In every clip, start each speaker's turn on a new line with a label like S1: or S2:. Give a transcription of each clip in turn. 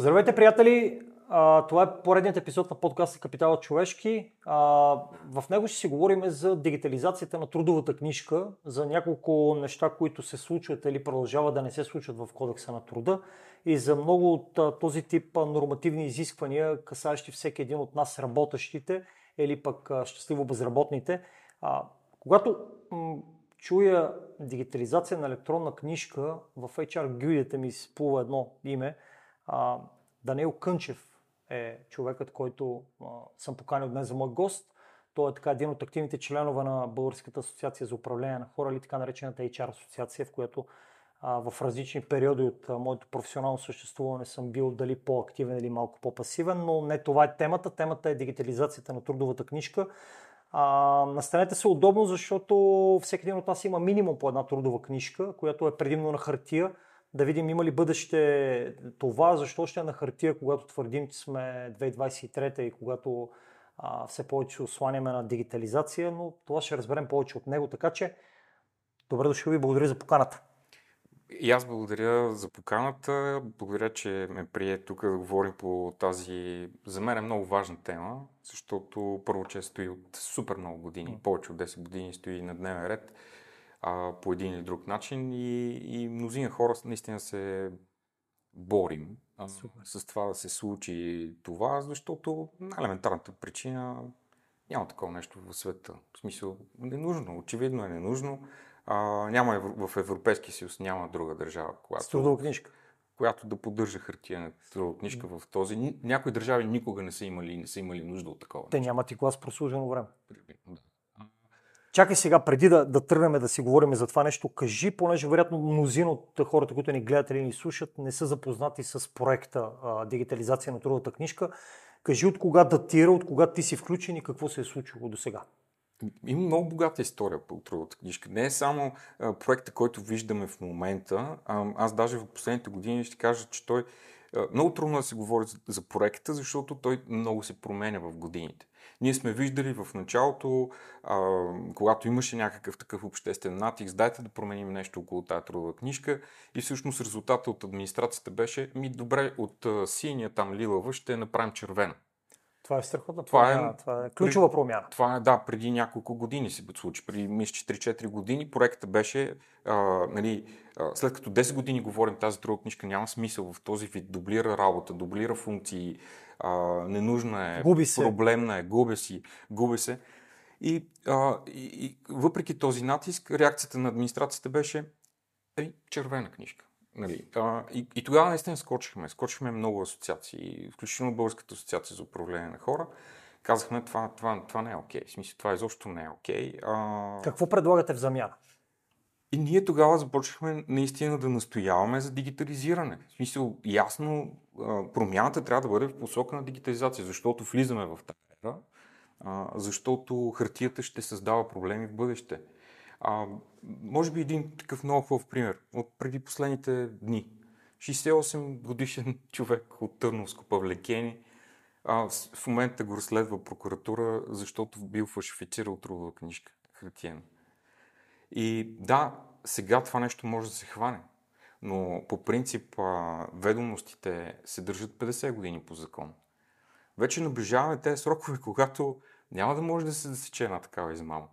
S1: Здравейте, приятели! Това е поредният епизод на подкаста Капитала човешки. В него ще си говорим за дигитализацията на трудовата книжка, за няколко неща, които се случват или продължават да не се случват в Кодекса на труда и за много от този тип нормативни изисквания, касаещи всеки един от нас работещите или пък щастливо безработните. Когато чуя дигитализация на електронна книжка, в HR гюидите ми изплува едно име – а, Даниел Кънчев е човекът, който а, съм поканил днес за мой гост. Той е така един от активните членове на Българската асоциация за управление на хора или така наречената HR асоциация, в която а, в различни периоди от а, моето професионално съществуване съм бил дали по-активен или малко по-пасивен, но не това е темата. Темата е дигитализацията на трудовата книжка. А, настанете се удобно, защото всеки един от нас има минимум по една трудова книжка, която е предимно на хартия да видим има ли бъдеще това, защо ще е на хартия, когато твърдим, че сме 2023 и когато а, все повече осланяме на дигитализация, но това ще разберем повече от него, така че добре дошли ви, благодаря за поканата.
S2: И аз благодаря за поканата, благодаря, че ме прие тук да говорим по тази, за мен е много важна тема, защото първо, че стои от супер много години, повече от 10 години стои на дневен ред а, по един или друг начин и, и мнозина хора наистина се борим а, с това да се случи това, защото елементарната причина няма такова нещо в света. В смисъл, ненужно, очевидно е ненужно. А, няма в Европейския съюз няма друга държава,
S1: която, книжка.
S2: която да поддържа хартия на трудова книжка в този. Някои държави никога не са имали, не са имали нужда от такова.
S1: Те нямат и клас прослужено време. Да. Чакай сега, преди да, да тръгнем да си говорим за това нещо, кажи, понеже вероятно мнозина от хората, които ни гледат или ни слушат, не са запознати с проекта а, Дигитализация на трудовата книжка. Кажи от кога датира, от кога ти си включен и какво се е случило до сега.
S2: Има много богата история по трудовата книжка. Не е само а, проекта, който виждаме в момента. А, аз даже в последните години ще кажа, че той много трудно да се говори за, проекта, защото той много се променя в годините. Ние сме виждали в началото, а, когато имаше някакъв такъв обществен натиск, дайте да променим нещо около тази трудова книжка и всъщност резултата от администрацията беше, ми добре, от синия там лилава ще направим червена.
S1: Това е страхотна това Е, това е ключова промяна.
S2: Това е, да, преди няколко години се случи. Преди, мисля, 3-4 години проектът беше, а, нали, а, след като 10 години говорим тази друга книжка, няма смисъл в този вид, дублира работа, дублира функции, а, ненужна е,
S1: губи се.
S2: проблемна е, губи, си, губи се. И, а, и, и въпреки този натиск, реакцията на администрацията беше е, червена книжка. Нали, а, и, и тогава наистина скочихме. Скочихме много асоциации, включително Българската асоциация за управление на хора. Казахме, това, това, това не е окей. Okay. В смисъл, това изобщо не е окей. Okay.
S1: А... Какво предлагате в замяна?
S2: И ние тогава започнахме наистина да настояваме за дигитализиране. В смисъл, ясно, промяната трябва да бъде в посока на дигитализация, защото влизаме в тази ера, защото хартията ще създава проблеми в бъдеще. А, може би един такъв много хубав пример от преди последните дни. 68 годишен човек от Търновско Павлекени. А, в момента го разследва прокуратура, защото бил фалшифицирал трудова книжка. Хартиена. И да, сега това нещо може да се хване. Но по принцип ведомостите се държат 50 години по закон. Вече наближаваме тези срокове, когато няма да може да се засече една такава измама.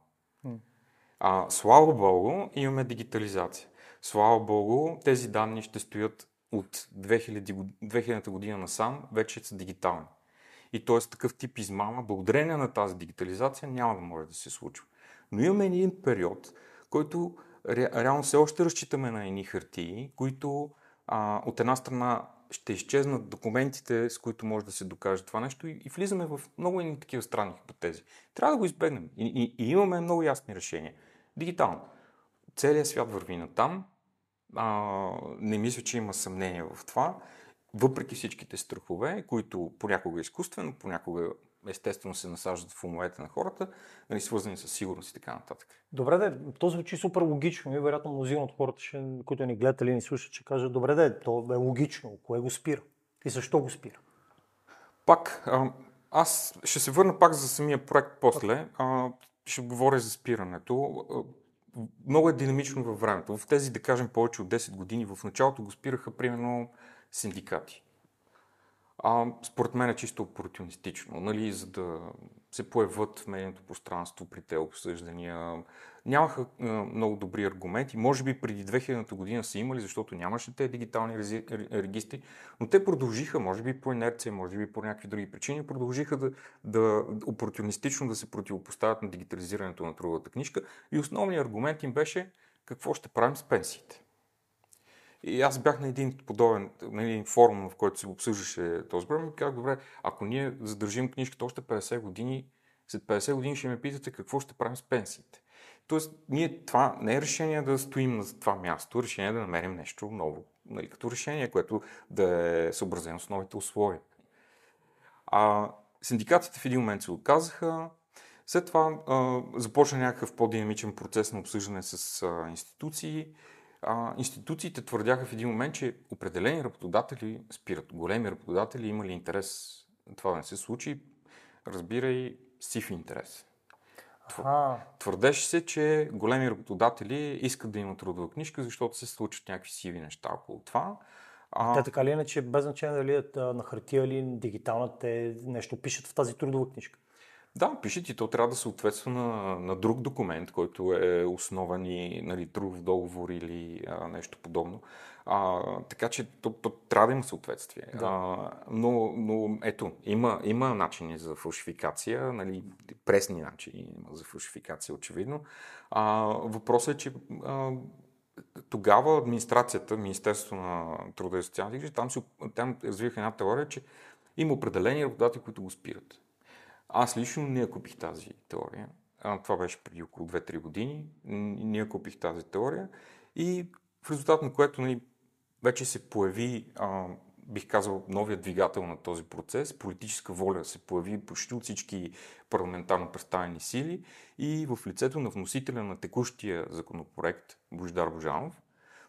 S2: А, слава Богу, имаме дигитализация. Слава Богу, тези данни ще стоят от 2000, 2000 година насам, вече са дигитални. И т.е. такъв тип измама, благодарение на тази дигитализация, няма да може да се случва. Но имаме един период, който ре, реално все още разчитаме на едни хартии, които а, от една страна ще изчезнат документите, с които може да се докаже това нещо и, и влизаме в много едни такива странни хипотези. Трябва да го избегнем и, и, и имаме много ясни решения. Дигитално. Целият свят върви на там. А, не мисля, че има съмнение в това. Въпреки всичките страхове, които понякога е изкуствено, понякога естествено се насаждат в умовете на хората, нали, свързани с сигурност и така нататък.
S1: Добре, да, то звучи супер логично и вероятно мнозина от хората, ще, които ни гледат или ни слушат, ще кажат, добре, да, то е логично, кое го спира и защо го спира?
S2: Пак, аз ще се върна пак за самия проект после. А, ще говоря за спирането. Много е динамично във времето. В тези, да кажем, повече от 10 години, в началото го спираха примерно синдикати. А, според мен е чисто опортунистично, нали, за да се появят в медийното пространство при те обсъждания. Нямаха а, много добри аргументи. Може би преди 2000 година са имали, защото нямаше те дигитални регистри, но те продължиха, може би по инерция, може би по някакви други причини, продължиха да, да опортунистично да се противопоставят на дигитализирането на трудовата книжка. И основният аргумент им беше какво ще правим с пенсиите. И аз бях на един подобен, на един форум, в който се обсъждаше този проблем и казах, добре, ако ние задържим книжката още 50 години, след 50 години ще ме питате какво ще правим с пенсиите. Тоест, ние това не е решение да стоим на това място, решение е да намерим нещо ново, нали, като решение, което да е съобразено с новите условия. А синдикатите в един момент се оказаха, след това а, започна някакъв по-динамичен процес на обсъждане с а, институции, а, институциите твърдяха в един момент, че определени работодатели спират. Големи работодатели имали интерес това да не се случи, разбирай сив интерес.
S1: А.
S2: Твърдеше се, че големи работодатели искат да имат трудова книжка, защото се случват някакви сиви неща около това.
S1: А... Те така ли иначе, без значение дали е на хартия или дигитална, те нещо пишат в тази трудова книжка?
S2: Да, пишете, то трябва да съответства на, на друг документ, който е основен и нали, трудов договор или а, нещо подобно. А, така че то, то трябва да има съответствие. Да. А, но, но ето, има, има начини за фалшификация, нали, пресни начини има за фалшификация, очевидно. А, въпросът е, че а, тогава администрацията, Министерството на труда и социалните грижи, там, там развиха една теория, че има определени работодатели, които го спират. Аз лично не я купих тази теория. А, това беше преди около 2-3 години. Ние купих тази теория и в резултат на което нали, вече се появи, а, бих казал, новия двигател на този процес. Политическа воля се появи почти от всички парламентарно представени сили и в лицето на вносителя на текущия законопроект Бождар Божанов,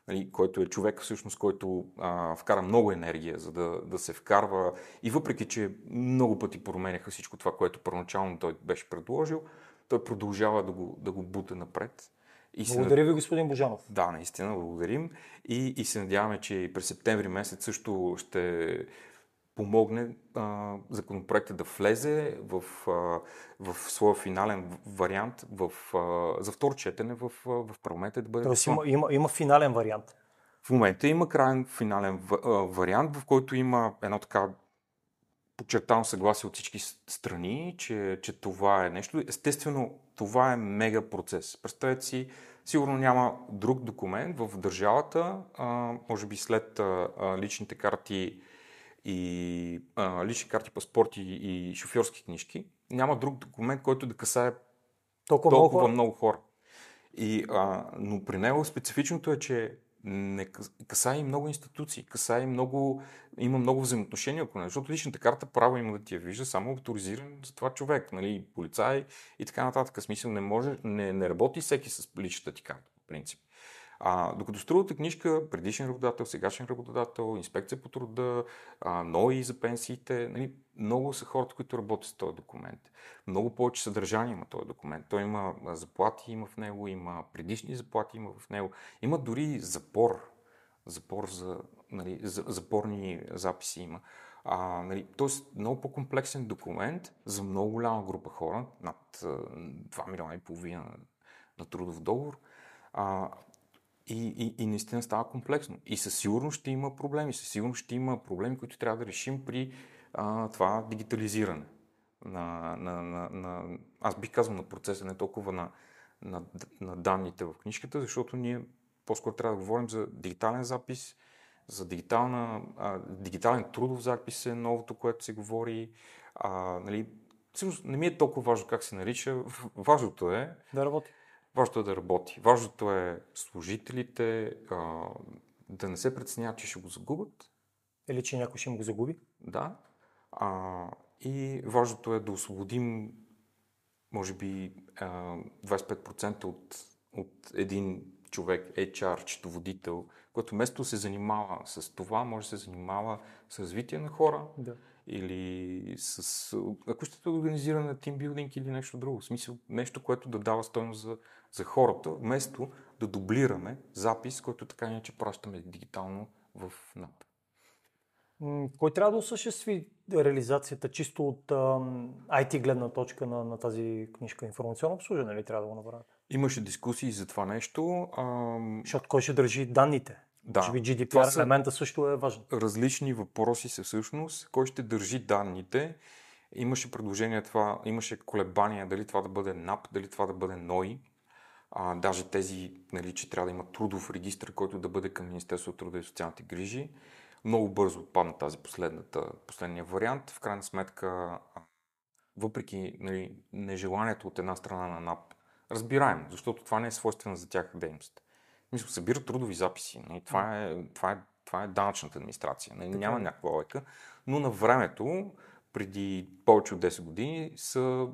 S2: нали, който е човек всъщност, който а, вкара много енергия, за да, да се вкарва и въпреки, че много пъти променяха всичко това, което първоначално той беше предложил, той продължава да го, да го бута напред.
S1: И Благодаря ви, господин Божанов.
S2: Да, наистина, благодарим. И, и се надяваме, че и през септември месец също ще помогне а, законопроекта да влезе в, а, в своя финален вариант в, а, за второ четене в, в парламента да бъде.
S1: Тоест има, има, има финален вариант.
S2: В момента има крайен финален вариант, в който има едно така подчертано съгласие от всички страни, че, че това е нещо. Естествено, това е мега процес. Представете си, сигурно няма друг документ в държавата, а, може би след а, личните карти и а, лични карти, паспорти и шофьорски книжки, няма друг документ, който да касае толкова, толкова много хора. хора. И, а, но при него специфичното е, че не касае и много институции, касае и много, има много взаимоотношения около него, защото личната карта право има да ти я вижда само авторизиран за това човек, нали, полицай и така нататък. Смисъл не може, не, не работи всеки с личната ти карта, по принцип. А, докато струвата книжка, предишен работодател, сегашен работодател, инспекция по труда, а, НОИ за пенсиите, нали, много са хората, които работят с този документ. Много повече съдържание има този документ. Той има заплати, има в него, има предишни заплати, има в него. Има дори запор. Запор за, нали, за, запорни записи има. А, нали, тоест много по-комплексен документ за много голяма група хора, над 2 милиона и половина на трудов договор. А, и, и, и наистина става комплексно. И със сигурност ще има проблеми. Със сигурност ще има проблеми, които трябва да решим при а, това дигитализиране. На, на, на, на, аз бих казал на процеса, не толкова на, на, на данните в книжката, защото ние по-скоро трябва да говорим за дигитален запис, за дигитална, а, дигитален трудов запис е новото, което се говори. А, нали, всъщност не ми е толкова важно как се нарича. Важното е
S1: да работи.
S2: Важното е да работи. Важното е служителите а, да не се преценяват, че ще го загубят.
S1: Или че някой ще им го загуби.
S2: Да. А, и важното е да освободим, може би, а, 25% от, от един човек, HR, четоводител, който вместо се занимава с това, може да се занимава с развитие на хора,
S1: да
S2: или с, ако ще организиране на тимбилдинг или нещо друго. В смисъл, нещо, което да дава стойност за, за хората, вместо да дублираме запис, който така иначе пращаме дигитално в НАП.
S1: Кой трябва да осъществи реализацията чисто от IT гледна точка на, на тази книжка? Информационно обслужване ли трябва да го направят?
S2: Имаше дискусии за това нещо.
S1: Ам... Защото кой ще държи данните?
S2: Да.
S1: Може би GDPR са... елемента също е важен.
S2: Различни въпроси са всъщност. Кой ще държи данните? Имаше предложение това, имаше колебания дали това да бъде NAP, дали това да бъде NOI. А, даже тези, нали, че трябва да има трудов регистр, който да бъде към Министерството труда и социалните грижи. Много бързо отпадна тази последната, последния вариант. В крайна сметка, въпреки нали, нежеланието от една страна на НАП, разбираем, защото това не е свойствено за тях дейност. Мисля, събират трудови записи. Нали, това, е, това, е, това е данъчната администрация. Нали, няма е. някаква лойка. Но на времето, преди повече от 10 години, са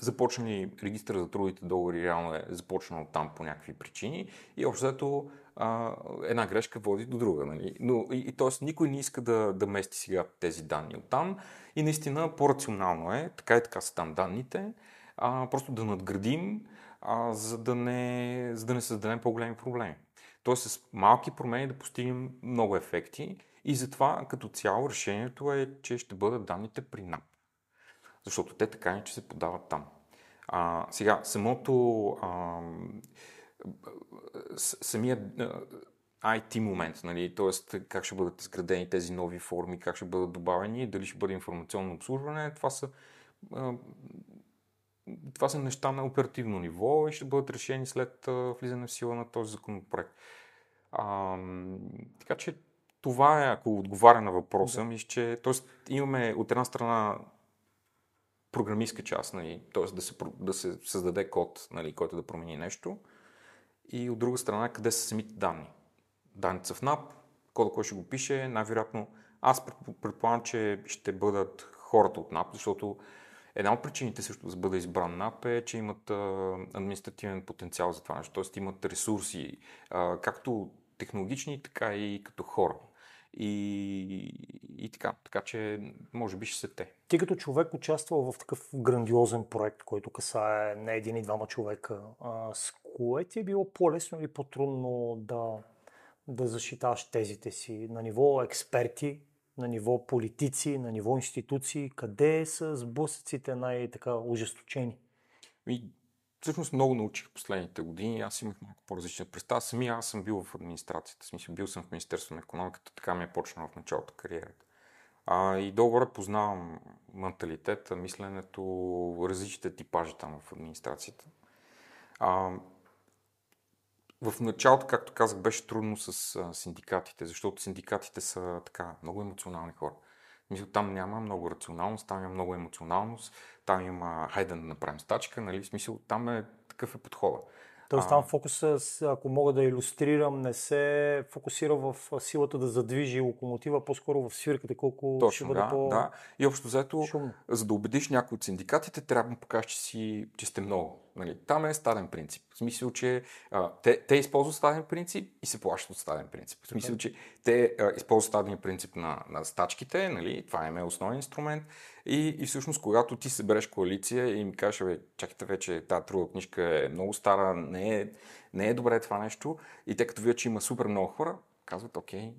S2: започнали регистъра за трудовите договори, реално е започнал там по някакви причини и общо а, една грешка води до друга. Нали? Но, и, и т.е. никой не иска да, да мести сега тези данни от там и наистина по-рационално е, така и така са там данните, а, просто да надградим, а, за, да не, за да не създадем по-големи проблеми. Тоест с малки промени да постигнем много ефекти и затова като цяло решението е, че ще бъдат данните при НАП. Защото те така не че се подават там. А, сега, самото а, самия IT момент, нали, т.е. как ще бъдат изградени тези нови форми, как ще бъдат добавени, дали ще бъде информационно обслужване, това са, това са неща на оперативно ниво и ще бъдат решени след влизане в сила на този законопроект. А, така че това е, ако отговаря на въпроса, да. мисля, че т.е. имаме от една страна програмистка част, нали, т.е. Да се, да се създаде код, нали, който да промени нещо и от друга страна къде са самите данни. Данните са в NAP, кода, кой ще го пише, най-вероятно аз предполагам, че ще бъдат хората от NAP, защото една от причините също да бъде избран NAP е, че имат административен потенциал за това нещо, т.е. имат ресурси, както технологични, така и като хора. И, и така, така че може би ще се те.
S1: Ти като човек участвал в такъв грандиозен проект, който касае не един и двама човека, а, с кое ти е било по-лесно или по-трудно да, да защитаваш тезите си на ниво експерти, на ниво политици, на ниво институции? Къде са сблъсъците най-така ужесточени?
S2: И всъщност много научих последните години. Аз имах малко по-различна представа. Сами аз съм бил в администрацията. Смисъл, бил съм в Министерството на економиката, така ми е почнал в началото кариерата. А, и долу познавам менталитета, мисленето, различните типажи там в администрацията. А, в началото, както казах, беше трудно с синдикатите, защото синдикатите са така много емоционални хора. Мисля, там няма много рационалност, там има много емоционалност, там има хайде да направим стачка, нали? Смисъл, там е такъв е подхода.
S1: Тоест там фокуса, ако мога да иллюстрирам, не се фокусира в силата да задвижи локомотива, по-скоро в свирката, колко
S2: Точно,
S1: ще бъде
S2: да,
S1: по
S2: да. И общо взето, за да убедиш някой от синдикатите, трябва да покажеш, че, си, че сте много. Нали? Там е стаден принцип. В смисъл, че а, те, те използват стаден принцип и се плащат от стаден принцип. В смисъл, че те а, използват стаден принцип на, на стачките, нали? това е основен инструмент. И, и всъщност, когато ти събереш коалиция и ми кажеш, бе, чакайте вече, тази труда книжка е много стара, не е, не е добре това нещо. И те като видят, че има супер много хора, казват, окей,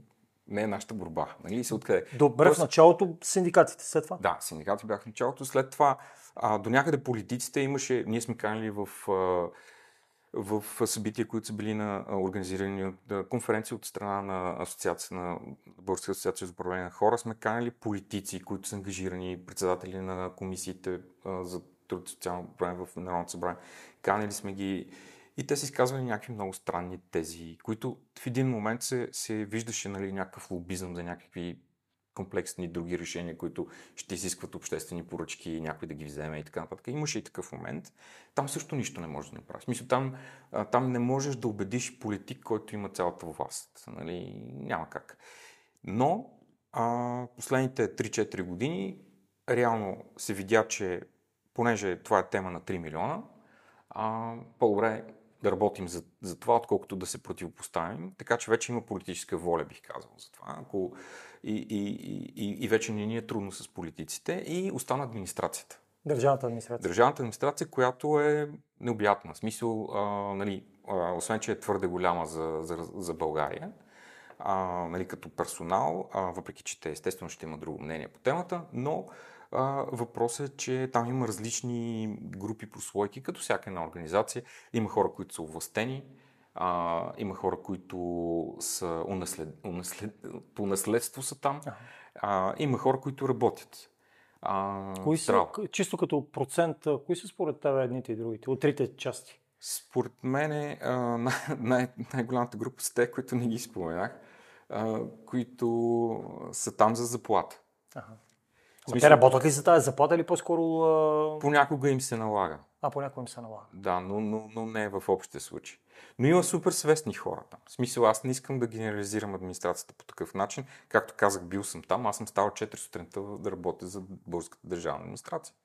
S2: не е нашата борба. Нали? Се откъде.
S1: Добре, Тоест, в началото синдикатите, след това?
S2: Да, синдикатите бяха в началото. След това а, до някъде политиците имаше, ние сме канали в, в събития, които са били на, организирани от конференции от страна на Асоциация на Българска асоциация за управление на хора, сме канали политици, които са ангажирани, председатели на комисиите за труд социално управление в Народното събрание. Канали сме ги и те са изказвали някакви много странни тези, които в един момент се, се виждаше нали, някакъв лобизъм за някакви комплексни други решения, които ще изискват обществени поръчки и някой да ги вземе и така нататък. Имаше и такъв момент. Там също нищо не можеш да направиш. Смисъл, там, там не можеш да убедиш политик, който има цялата власт. Нали? Няма как. Но а, последните 3-4 години реално се видя, че понеже това е тема на 3 милиона, а, по-добре да работим за, за това, отколкото да се противопоставим. Така че вече има политическа воля, бих казал, за това. Ако, и, и, и, и вече не ни е трудно с политиците. И остана администрацията.
S1: Държавната администрация.
S2: Държавната администрация, която е необятна. В смисъл, а, нали, а, освен, че е твърде голяма за, за, за България, а, нали, като персонал, а, въпреки че те естествено ще има друго мнение по темата, но а, въпросът е, че там има различни групи прослойки, като всяка една организация. Има хора, които са овластени, а, има хора, които са унаслед, унаслед, по наследство са там, а, има хора, които работят.
S1: А, кои са, чисто като процент, кои са според теб едните и другите, от трите части?
S2: Според мен най- най- най-голямата група са те, които не ги споменах, а, които са там за заплата.
S1: Ага. Смисъл... те работят ли за тази заплата или по-скоро... А...
S2: Понякога им се налага.
S1: А, понякога им се налага.
S2: Да, но, но, но не е в общия случай. Но има супер свестни хора там. В смисъл, аз не искам да генерализирам администрацията по такъв начин. Както казах, бил съм там, аз съм ставал 4 сутринта да работя за българската държавна администрация.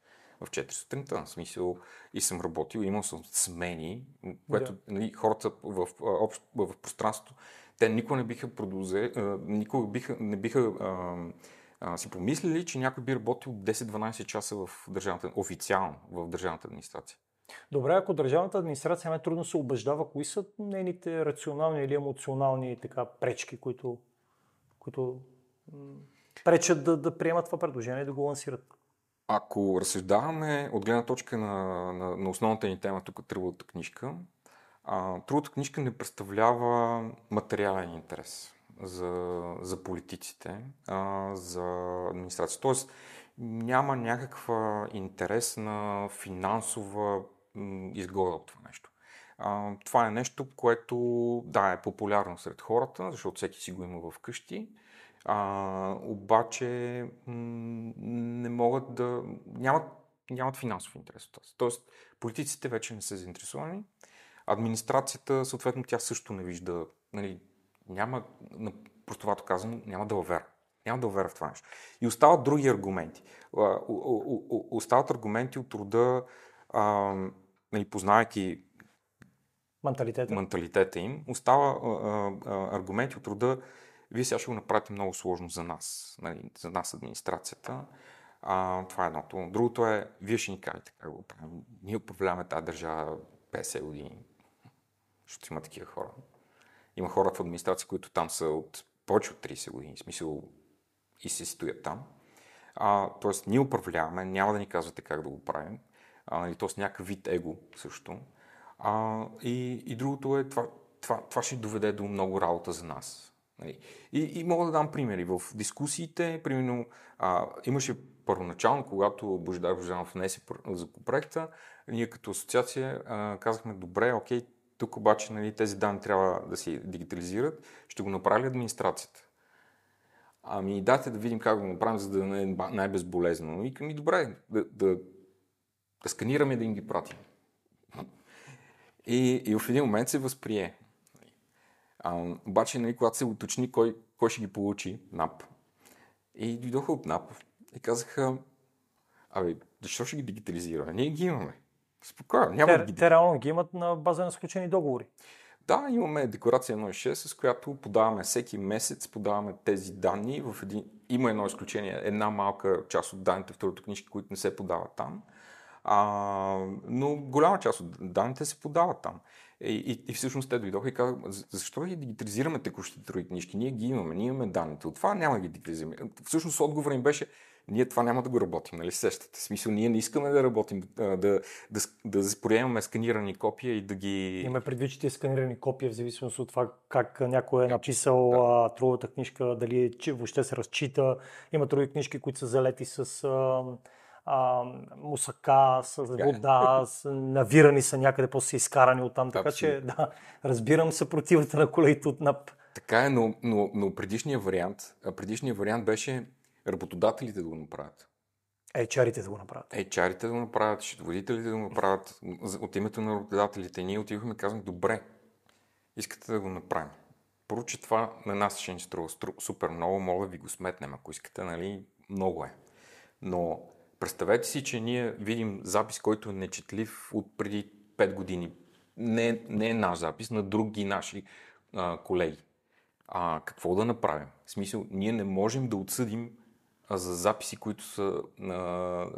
S2: В 4 сутринта, в смисъл, и съм работил, имал съм смени, което да. нали, хората в, в, в, пространството, те никога не биха продълзе, никога биха, не биха а, а, си помислили, че някой би работил 10-12 часа в държавната, официално в държавната администрация.
S1: Добре, ако държавната администрация е трудно се убеждава, кои са нейните рационални или емоционални така, пречки, които, които пречат да, да приемат това предложение и да го лансират?
S2: Ако разсъждаваме от гледна точка на, на, на основната ни тема, тук трудовата книжка, а, трудовата книжка не представлява материален интерес за, за политиците, а, за администрация. Тоест няма някаква интерес на финансова изгода от това нещо. А, това е нещо, което да, е популярно сред хората, защото всеки си го има вкъщи, а, обаче м- не могат да... нямат, нямат финансов интерес от това. Тоест, политиците вече не са заинтересовани, администрацията, съответно, тя също не вижда, нали, няма, простовато казано, няма да вера. Няма да вера в това нещо. И остават други аргументи. Остават аргументи от рода, а, нали, познавайки
S1: менталитета.
S2: менталитета им, остава а, а, аргументи от рода, вие сега ще го направите много сложно за нас, нали, за нас администрацията. А, това е едното. Другото е, вие ще ни кажете как го правим. Ние управляваме тази държава 50 години, защото има такива хора. Има хора в администрация, които там са от повече от 30 години, в смисъл и се стоят там. А, тоест, ние управляваме, няма да ни казвате как да го правим. А, нали, с някакъв вид его също. А, и, и другото е, това, това, това ще доведе до много работа за нас. Нали. И, и мога да дам примери. В дискусиите, примерно, а, имаше първоначално, когато Божидар Божанов внесе законопроекта, ние като асоциация а, казахме, добре, окей, тук обаче нали, тези данни трябва да се дигитализират. Ще го направи администрацията. Ами дайте да видим как го направим, за да не е най-безболезнено. И ми добре, да, да, да сканираме да им ги пратим. И, и в един момент се възприе. А, обаче, нали, когато се уточни кой, кой ще ги получи, НАП. И дойдоха от НАП и казаха, абе, защо ще ги дигитализираме? Ние ги имаме. Спокойно, няма
S1: те,
S2: да ги...
S1: Те реално ги имат на база на сключени договори.
S2: Да, имаме декларация 1.6, с която подаваме всеки месец, подаваме тези данни. В един... Има едно изключение, една малка част от данните в трудовата книжка, които не се подават там. А, но голяма част от данните се подават там. И, и, и всъщност те дойдоха и казаха, защо ги дигитализираме текущите трудови книжки? Ние ги имаме, ние имаме данните. От това няма да ги дигитализираме. Всъщност отговорът им беше, ние това няма да го работим, нали сещате? В смисъл, ние не искаме да работим, да, да, да, да приемаме сканирани копия и да ги...
S1: Имаме предвид, че тези сканирани копия, в зависимост от това как някой е написал да. трудовата книжка, дали че въобще се разчита. Има други книжки, които са залети с а, а, мусака, с вода, с, навирани са някъде, после са изкарани оттам. Така че, да, разбирам съпротивата на колегите от НАП.
S2: Така е, но, но, но предишният вариант, предишният вариант беше работодателите да го направят.
S1: HR-ите да го направят.
S2: HR-ите да го направят, счетоводителите да го направят. От името на работодателите ние отивахме и казахме, добре, искате да го направим. Първо, че това на нас ще ни струва супер много, мога да ви го сметнем, ако искате, нали, много е. Но представете си, че ние видим запис, който е нечетлив от преди 5 години. Не, не е наш запис, на други наши а, колеги. А, какво да направим? В смисъл, ние не можем да отсъдим за записи, които са а,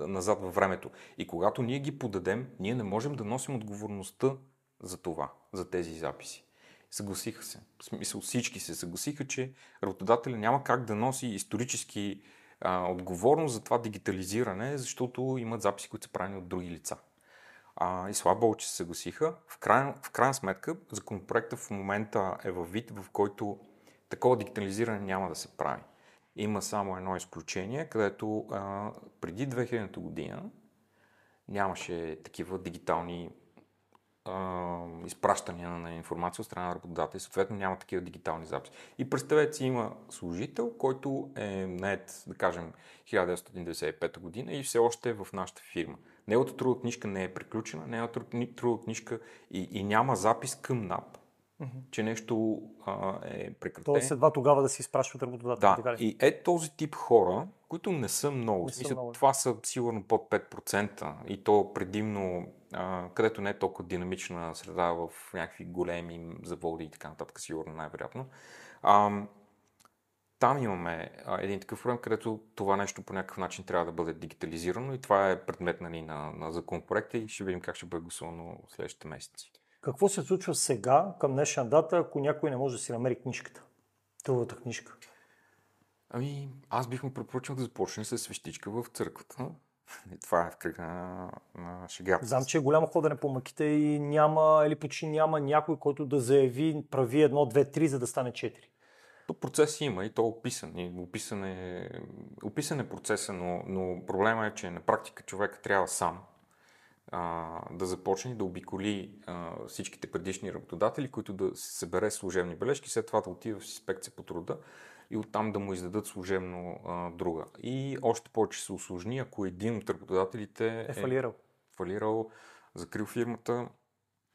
S2: назад във времето. И когато ние ги подадем, ние не можем да носим отговорността за това, за тези записи. съгласиха се. В смисъл всички се съгласиха, че работодателя няма как да носи исторически а, отговорност за това дигитализиране, защото имат записи, които са правени от други лица. А, и слабо, че се съгласиха. В, край, в крайна сметка, законопроектът в момента е във вид, в който такова дигитализиране няма да се прави. Има само едно изключение, където а, преди 2000 година нямаше такива дигитални а, изпращания на информация от страна на работодатели, съответно няма такива дигитални записи. И представете си, има служител, който е наед, да кажем, 1995 година и все още е в нашата фирма. Неговата трудова книжка не е приключена, неговата трудова книжка и, и няма запис към НАП, mm-hmm. че нещо а, е прекратено.
S1: Тоест едва тогава да си изпращат работодатели.
S2: Да, и е този тип хора, които не са много. Не са много. Това са сигурно под 5% и то предимно, а, където не е толкова динамична среда в някакви големи заводи и така нататък, сигурно най-вероятно. А, там имаме а, един такъв проблем, където това нещо по някакъв начин трябва да бъде дигитализирано и това е предмет нали, на, на законопроекта и ще видим как ще бъде гласувано в следващите месеци.
S1: Какво се случва сега, към днешна дата, ако някой не може да си намери книжката? Трудовата книжка.
S2: Ами, аз бих му препоръчал да започне с свещичка в църквата. И това е в кръга на, на шегата.
S1: Знам, че е голямо ходене по мъките и няма, или почти няма някой, който да заяви прави едно, две, три, за да стане четири.
S2: То процес има и то е описан. И описан, е, описан е процеса, но, но проблема е, че на практика човек трябва сам а, да започне да обиколи а, всичките предишни работодатели, които да се събере служебни бележки, след това да отиде в инспекция по труда и оттам да му издадат служебно а, друга. И още повече се усложни, ако един от работодателите
S1: е фалирал, е
S2: фалирал закрил фирмата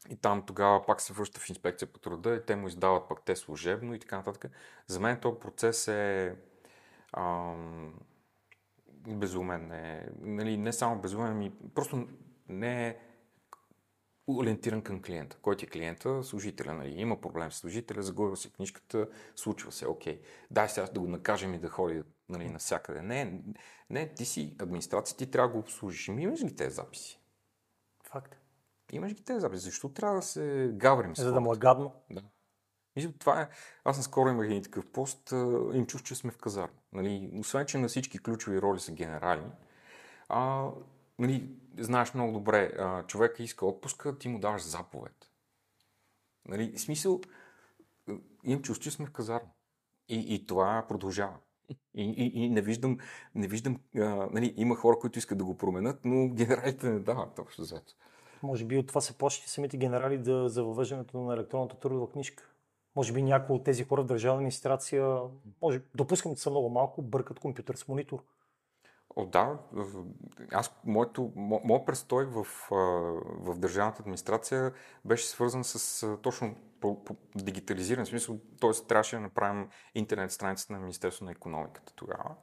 S2: и там тогава пак се връща в инспекция по труда и те му издават пък те служебно и така нататък. За мен този процес е ам, безумен. Е, нали, не само безумен, ами просто не е ориентиран към клиента. Който е клиента? Служителя. Нали? Има проблем с служителя, загубил си книжката, случва се, окей. Дай сега да го накажем и да ходи нали, навсякъде. Не, не, ти си администрация, ти трябва да го обслужиш. Ми имаш ги тези записи.
S1: Факт.
S2: Имаш ги тези записи. Защо трябва да се гаврим
S1: с За да му е гадно.
S2: Да. Мисля, това е... Аз наскоро имах един такъв пост, им чух, че сме в казарма. Нали, освен, че на всички ключови роли са генерали, а, нали, знаеш много добре, а, човека иска отпуска, ти му даваш заповед. Нали, смисъл, имам чувство, че сме в казарма. И, и това продължава. И, и, и не виждам, не виждам а, нали, има хора, които искат да го променят, но генералите не дават общо взето.
S1: Може би от това се плащат самите генерали да, за въвеждането на електронната трудова книжка. Може би някои от тези хора в държавна администрация, може, допускам, че са много малко, бъркат компютър с монитор.
S2: О, да, аз, моето, мо, моят престой в, в държавната администрация беше свързан с точно по, по дигитализиран смисъл, т.е. трябваше да направим интернет страницата на Министерство на економиката тогава.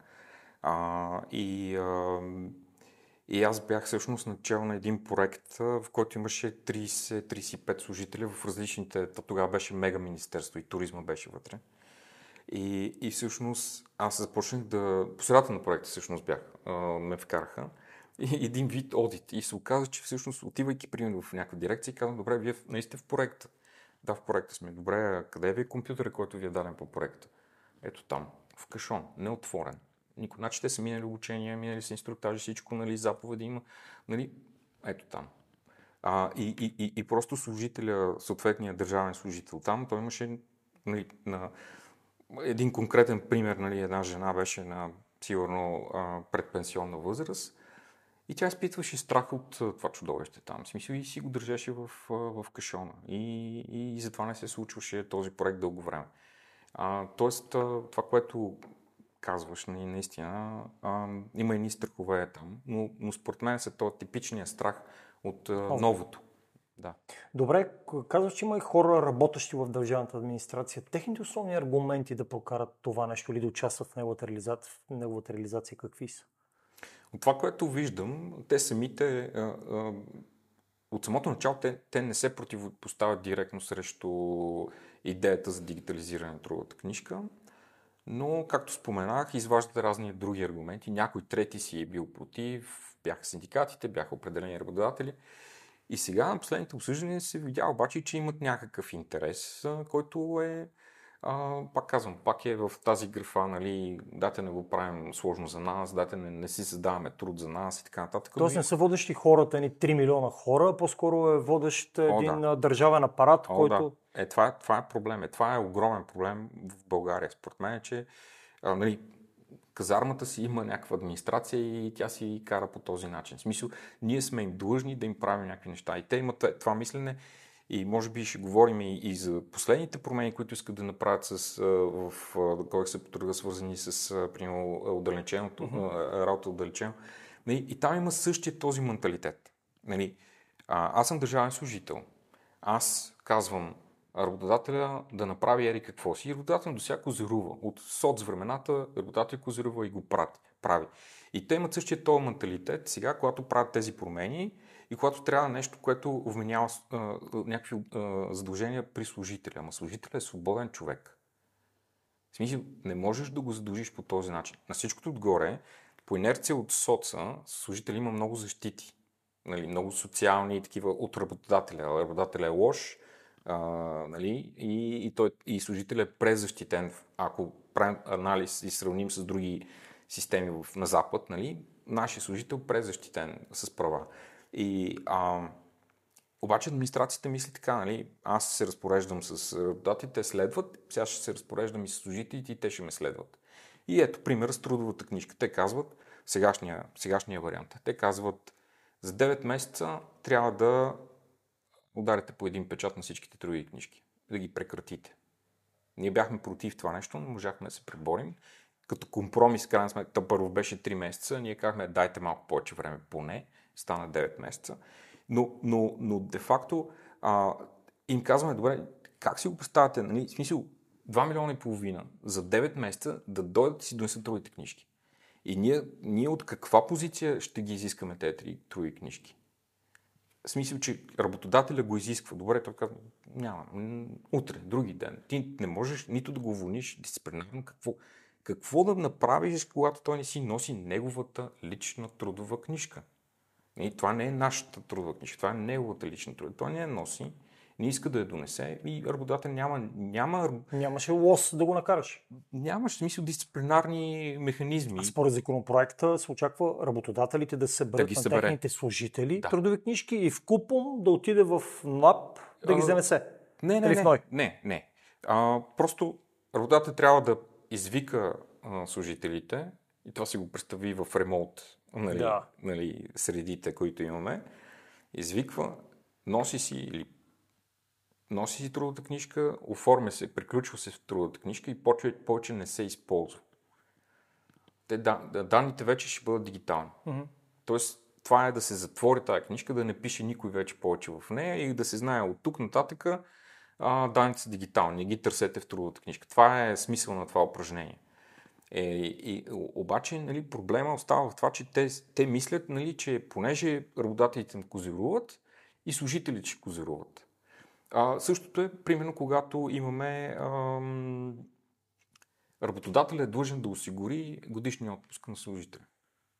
S2: А, и, а, и аз бях всъщност начал на един проект, в който имаше 30-35 служители в различните, тогава беше мега министерство и туризма беше вътре. И, и всъщност аз започнах да... По средата на проекта всъщност бях, а, ме вкараха. И един вид одит. И се оказа, че всъщност отивайки примерно в някаква дирекция, казвам, добре, вие наистина в проекта. Да, в проекта сме. Добре, къде е ви компютъра, който ви е даден по проекта? Ето там, в кашон, неотворен. Никой. Значи те са минали обучения, минали са инструктажи, всичко, нали, заповеди има. Нали, ето там. А, и, и, и, и просто служителя, съответния държавен служител там, той имаше нали, на един конкретен пример, нали, една жена беше на сигурно предпенсионна възраст и тя изпитваше страх от това чудовище там. В смисъл и си го държеше в, в кашона. И, и, и затова не се случваше този проект дълго време. А, тоест, това, което казваш, нали, наистина, а, има едни страхове там, но, но според мен са това типичния страх от а, новото. Да.
S1: Добре, казваш, че има и хора, работещи в държавната администрация. Техните основни аргументи да прокарат това нещо или да участват в неговата реализация, в неговата реализация какви са?
S2: От това, което виждам, те самите, от самото начало, те, те не се противопоставят директно срещу идеята за дигитализиране на трудовата книжка, но, както споменах, изваждат разни други аргументи. Някой трети си е бил против, бяха синдикатите, бяха определени работодатели. И сега на последните обсъждания се видя обаче, че имат някакъв интерес, който е а, пак казвам, пак е в тази графа, нали, дайте не го правим сложно за нас, дайте не, не си създаваме труд за нас и така нататък.
S1: Тоест не са водещи хората ни 3 милиона хора, по-скоро е водещ О, един да. държавен апарат, О, който...
S2: Да. Е, това, е, това е проблем. Е, това е огромен проблем в България. Според мен е, че а, нали, казармата си има някаква администрация и тя си кара по този начин. В смисъл, ние сме им длъжни да им правим някакви неща. И те имат това мислене и може би ще говорим и, и за последните промени, които искат да направят с, в кодекса по труда, свързани с примерно, отдалеченото, работа отдалечено. Нали, и там има същия този менталитет. Нали, а, аз съм държавен служител. Аз казвам работодателя да направи ери какво си. И работодател до всяко козирува. От соц времената работодател козирува и го прати, прави. И те имат същия този менталитет. Сега, когато правят тези промени, и когато трябва нещо, което вменява а, някакви а, задължения при служителя. Ама служителя е свободен човек. В смисъл, не можеш да го задължиш по този начин. На всичкото отгоре, по инерция от соца, служител има много защити. Нали, много социални и такива от работодателя. Работодателя е лош, а, нали, и, и, той, и служителя е презащитен. Ако правим анализ и сравним с други системи в, на Запад, нали, нашия служител е презащитен с права. И, а, обаче администрацията мисли така, нали? Аз се разпореждам с работодателите, те следват, сега ще се разпореждам и с служителите и те ще ме следват. И ето пример с трудовата книжка. Те казват, сегашния, сегашния вариант, те казват, за 9 месеца трябва да ударите по един печат на всичките трудови книжки, да ги прекратите. Ние бяхме против това нещо, но можахме да се преборим. Като компромис, крайна сметка, първо беше 3 месеца, ние казахме, дайте малко повече време поне, стана 9 месеца. Но, но, но де-факто а, им казваме, добре, как си го представяте? Нали? В смисъл, 2 милиона и половина за 9 месеца да дойдат си донесат трудите книжки. И ние, ние от каква позиция ще ги изискаме тези три труди книжки? В смисъл, че работодателя го изисква. Добре, той казва, няма, утре, други ден. Ти не можеш нито да го уволниш дисциплинарно. Какво, какво да направиш, когато той не си носи неговата лична трудова книжка? И това не е нашата трудова книжка, това е неговата лична трудова. Той не я носи, не иска да я донесе и работодател няма, няма...
S1: Нямаше лос да го накараш.
S2: Нямаше смисъл дисциплинарни механизми.
S1: А според законопроекта се очаква работодателите да се да на събере. техните служители да. трудови книжки и в купом да отиде в НАП да ги вземе се.
S2: Не, не, не, не, не. А, просто работодател трябва да извика а, служителите и това си го представи в ремонт нали, да. нали, средите, които имаме, извиква, носи си или носи си трудовата книжка, оформя се, приключва се в трудовата книжка и повече, повече не се използва. Те, да, данните вече ще бъдат дигитални. Mm-hmm. Тоест, това е да се затвори тази книжка, да не пише никой вече повече в нея и да се знае от тук нататък данните са дигитални, не ги търсете в трудовата книжка. Това е смисъл на това упражнение. Е, и, обаче нали, проблема остава в това, че те, те мислят, нали, че понеже работодателите козируват и служителите ще козируват. А, същото е, примерно, когато имаме ам, работодател е длъжен да осигури годишния отпуск на служителя.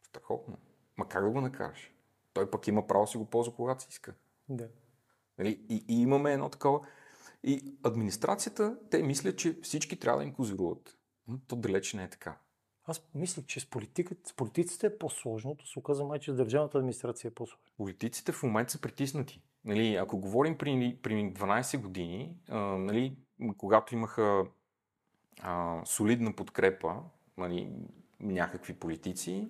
S2: Страхотно. Ма как да го накараш? Той пък има право да си го ползва, когато си иска.
S1: Да.
S2: Нали? И, и имаме едно такова. И администрацията, те мислят, че всички трябва да им козируват. Но то далеч не е така.
S1: Аз мисля, че с, политиката, с политиците е по-сложно. Се оказа май, че с държавната администрация е по-сложно.
S2: Политиците в момента са притиснати. Нали, ако говорим при, при 12 години, а, нали, когато имаха а, солидна подкрепа нали, някакви политици,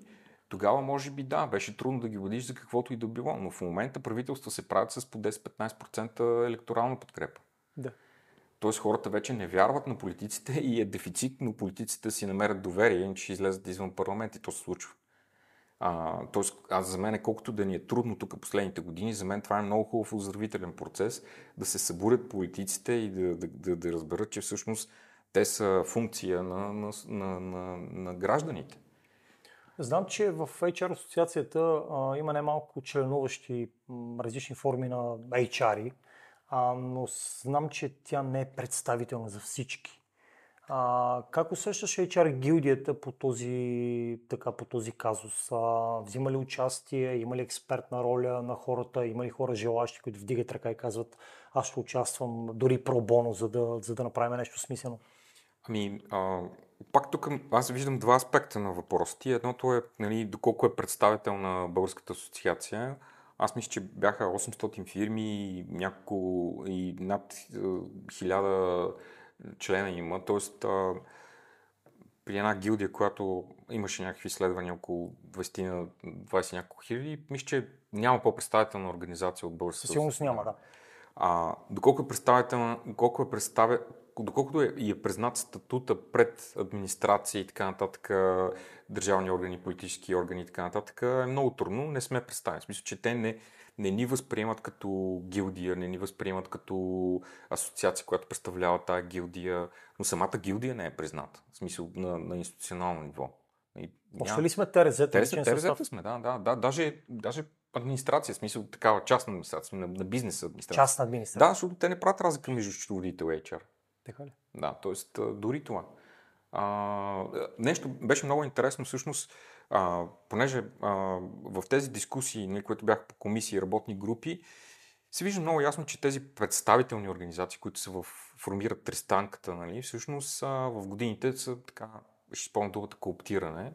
S2: тогава може би да, беше трудно да ги водиш за каквото и да било, но в момента правителства се правят с по 10-15% електорална подкрепа.
S1: Да.
S2: Тоест хората вече не вярват на политиците и е дефицит, но политиците си намерят доверие, ще излезат извън парламент и то се случва. А, тоест, аз за мен, колкото да ни е трудно тук последните години, за мен това е много хубав оздравителен процес, да се събудят политиците и да, да, да, да разберат, че всъщност те са функция на, на, на, на, на гражданите.
S1: Знам, че в HR асоциацията а, има немалко членуващи м, различни форми на HR, а, но знам, че тя не е представителна за всички. А, как усещаш HR гилдията по този, така, по този казус? А, взима ли участие? Има ли експертна роля на хората? Има ли хора желащи, които вдигат ръка и казват аз ще участвам дори про боно, за да, за да направим нещо смислено?
S2: Ами, а, пак тук аз виждам два аспекта на въпросите. Едното е нали, доколко е представител на Българската асоциация. Аз мисля, че бяха 800 фирми и няколко и над 1000 члена има. Тоест, а, при една гилдия, която имаше някакви изследвания около 20, 20 няколко хиляди, мисля, че няма по-представителна организация от Българската
S1: Със сигурност няма, да.
S2: А, доколко е представителна, доколко е представя, доколкото е, и е признат статута пред администрация и така нататък, държавни органи, политически органи и така нататък, е много трудно. Не сме представени. В смисъл, че те не, не ни възприемат като гилдия, не ни възприемат като асоциация, която представлява тази гилдия, но самата гилдия не е призната. В смисъл на, на институционално ниво.
S1: И, Още ли сме ТРЗ?
S2: ТРЗ сме, да, да, да. Даже, даже администрация, в смисъл такава частна администрация, на, на бизнес администрация.
S1: Частна администрация.
S2: Да, защото те не правят разлика между счетоводител и HR.
S1: Така ли?
S2: Да, т.е. дори това. А, нещо беше много интересно всъщност, а, понеже а, в тези дискусии, нали, които бяха по комисии и работни групи, се вижда много ясно, че тези представителни организации, които се формират тристанката, нали, всъщност а, в годините са така, ще спомня думата кооптиране,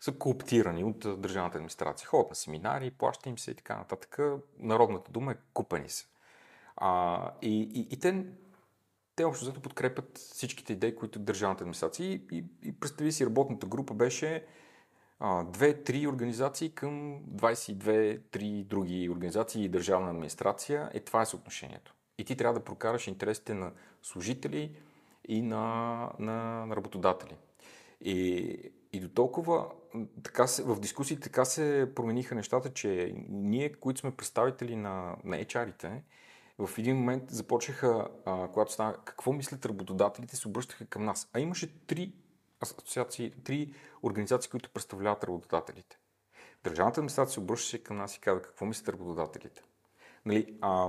S2: са кооптирани от държавната администрация. Ходят на семинари, плаща им се и така нататък. Народната дума е купани се. А, и, и, и те те общо взето подкрепят всичките идеи, които държавната администрация. И, и, и представи си, работната група беше две-три организации към 22-3 други организации и държавна администрация. Е, това е съотношението. И ти трябва да прокараш интересите на служители и на, на, на работодатели. И, и до толкова така се, в дискусии така се промениха нещата, че ние, които сме представители на, на HR-ите, в един момент започнаха, а, когато стана какво мислят работодателите, се обръщаха към нас. А имаше три асоциации, три организации, които представляват работодателите. Държавната администрация обръщаше към нас и каза какво мислят работодателите. Нали, а,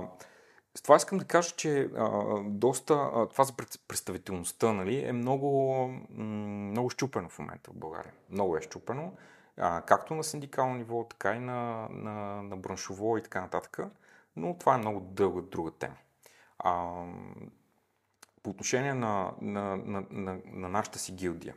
S2: с това искам да кажа, че а, доста, а, това за представителността нали, е много, много щупено в момента в България. Много е щупено, а, както на синдикално ниво, така и на, на, на браншово и така нататък но това е много дълга друга тема. А, по отношение на, на, на, на, на нашата си гилдия.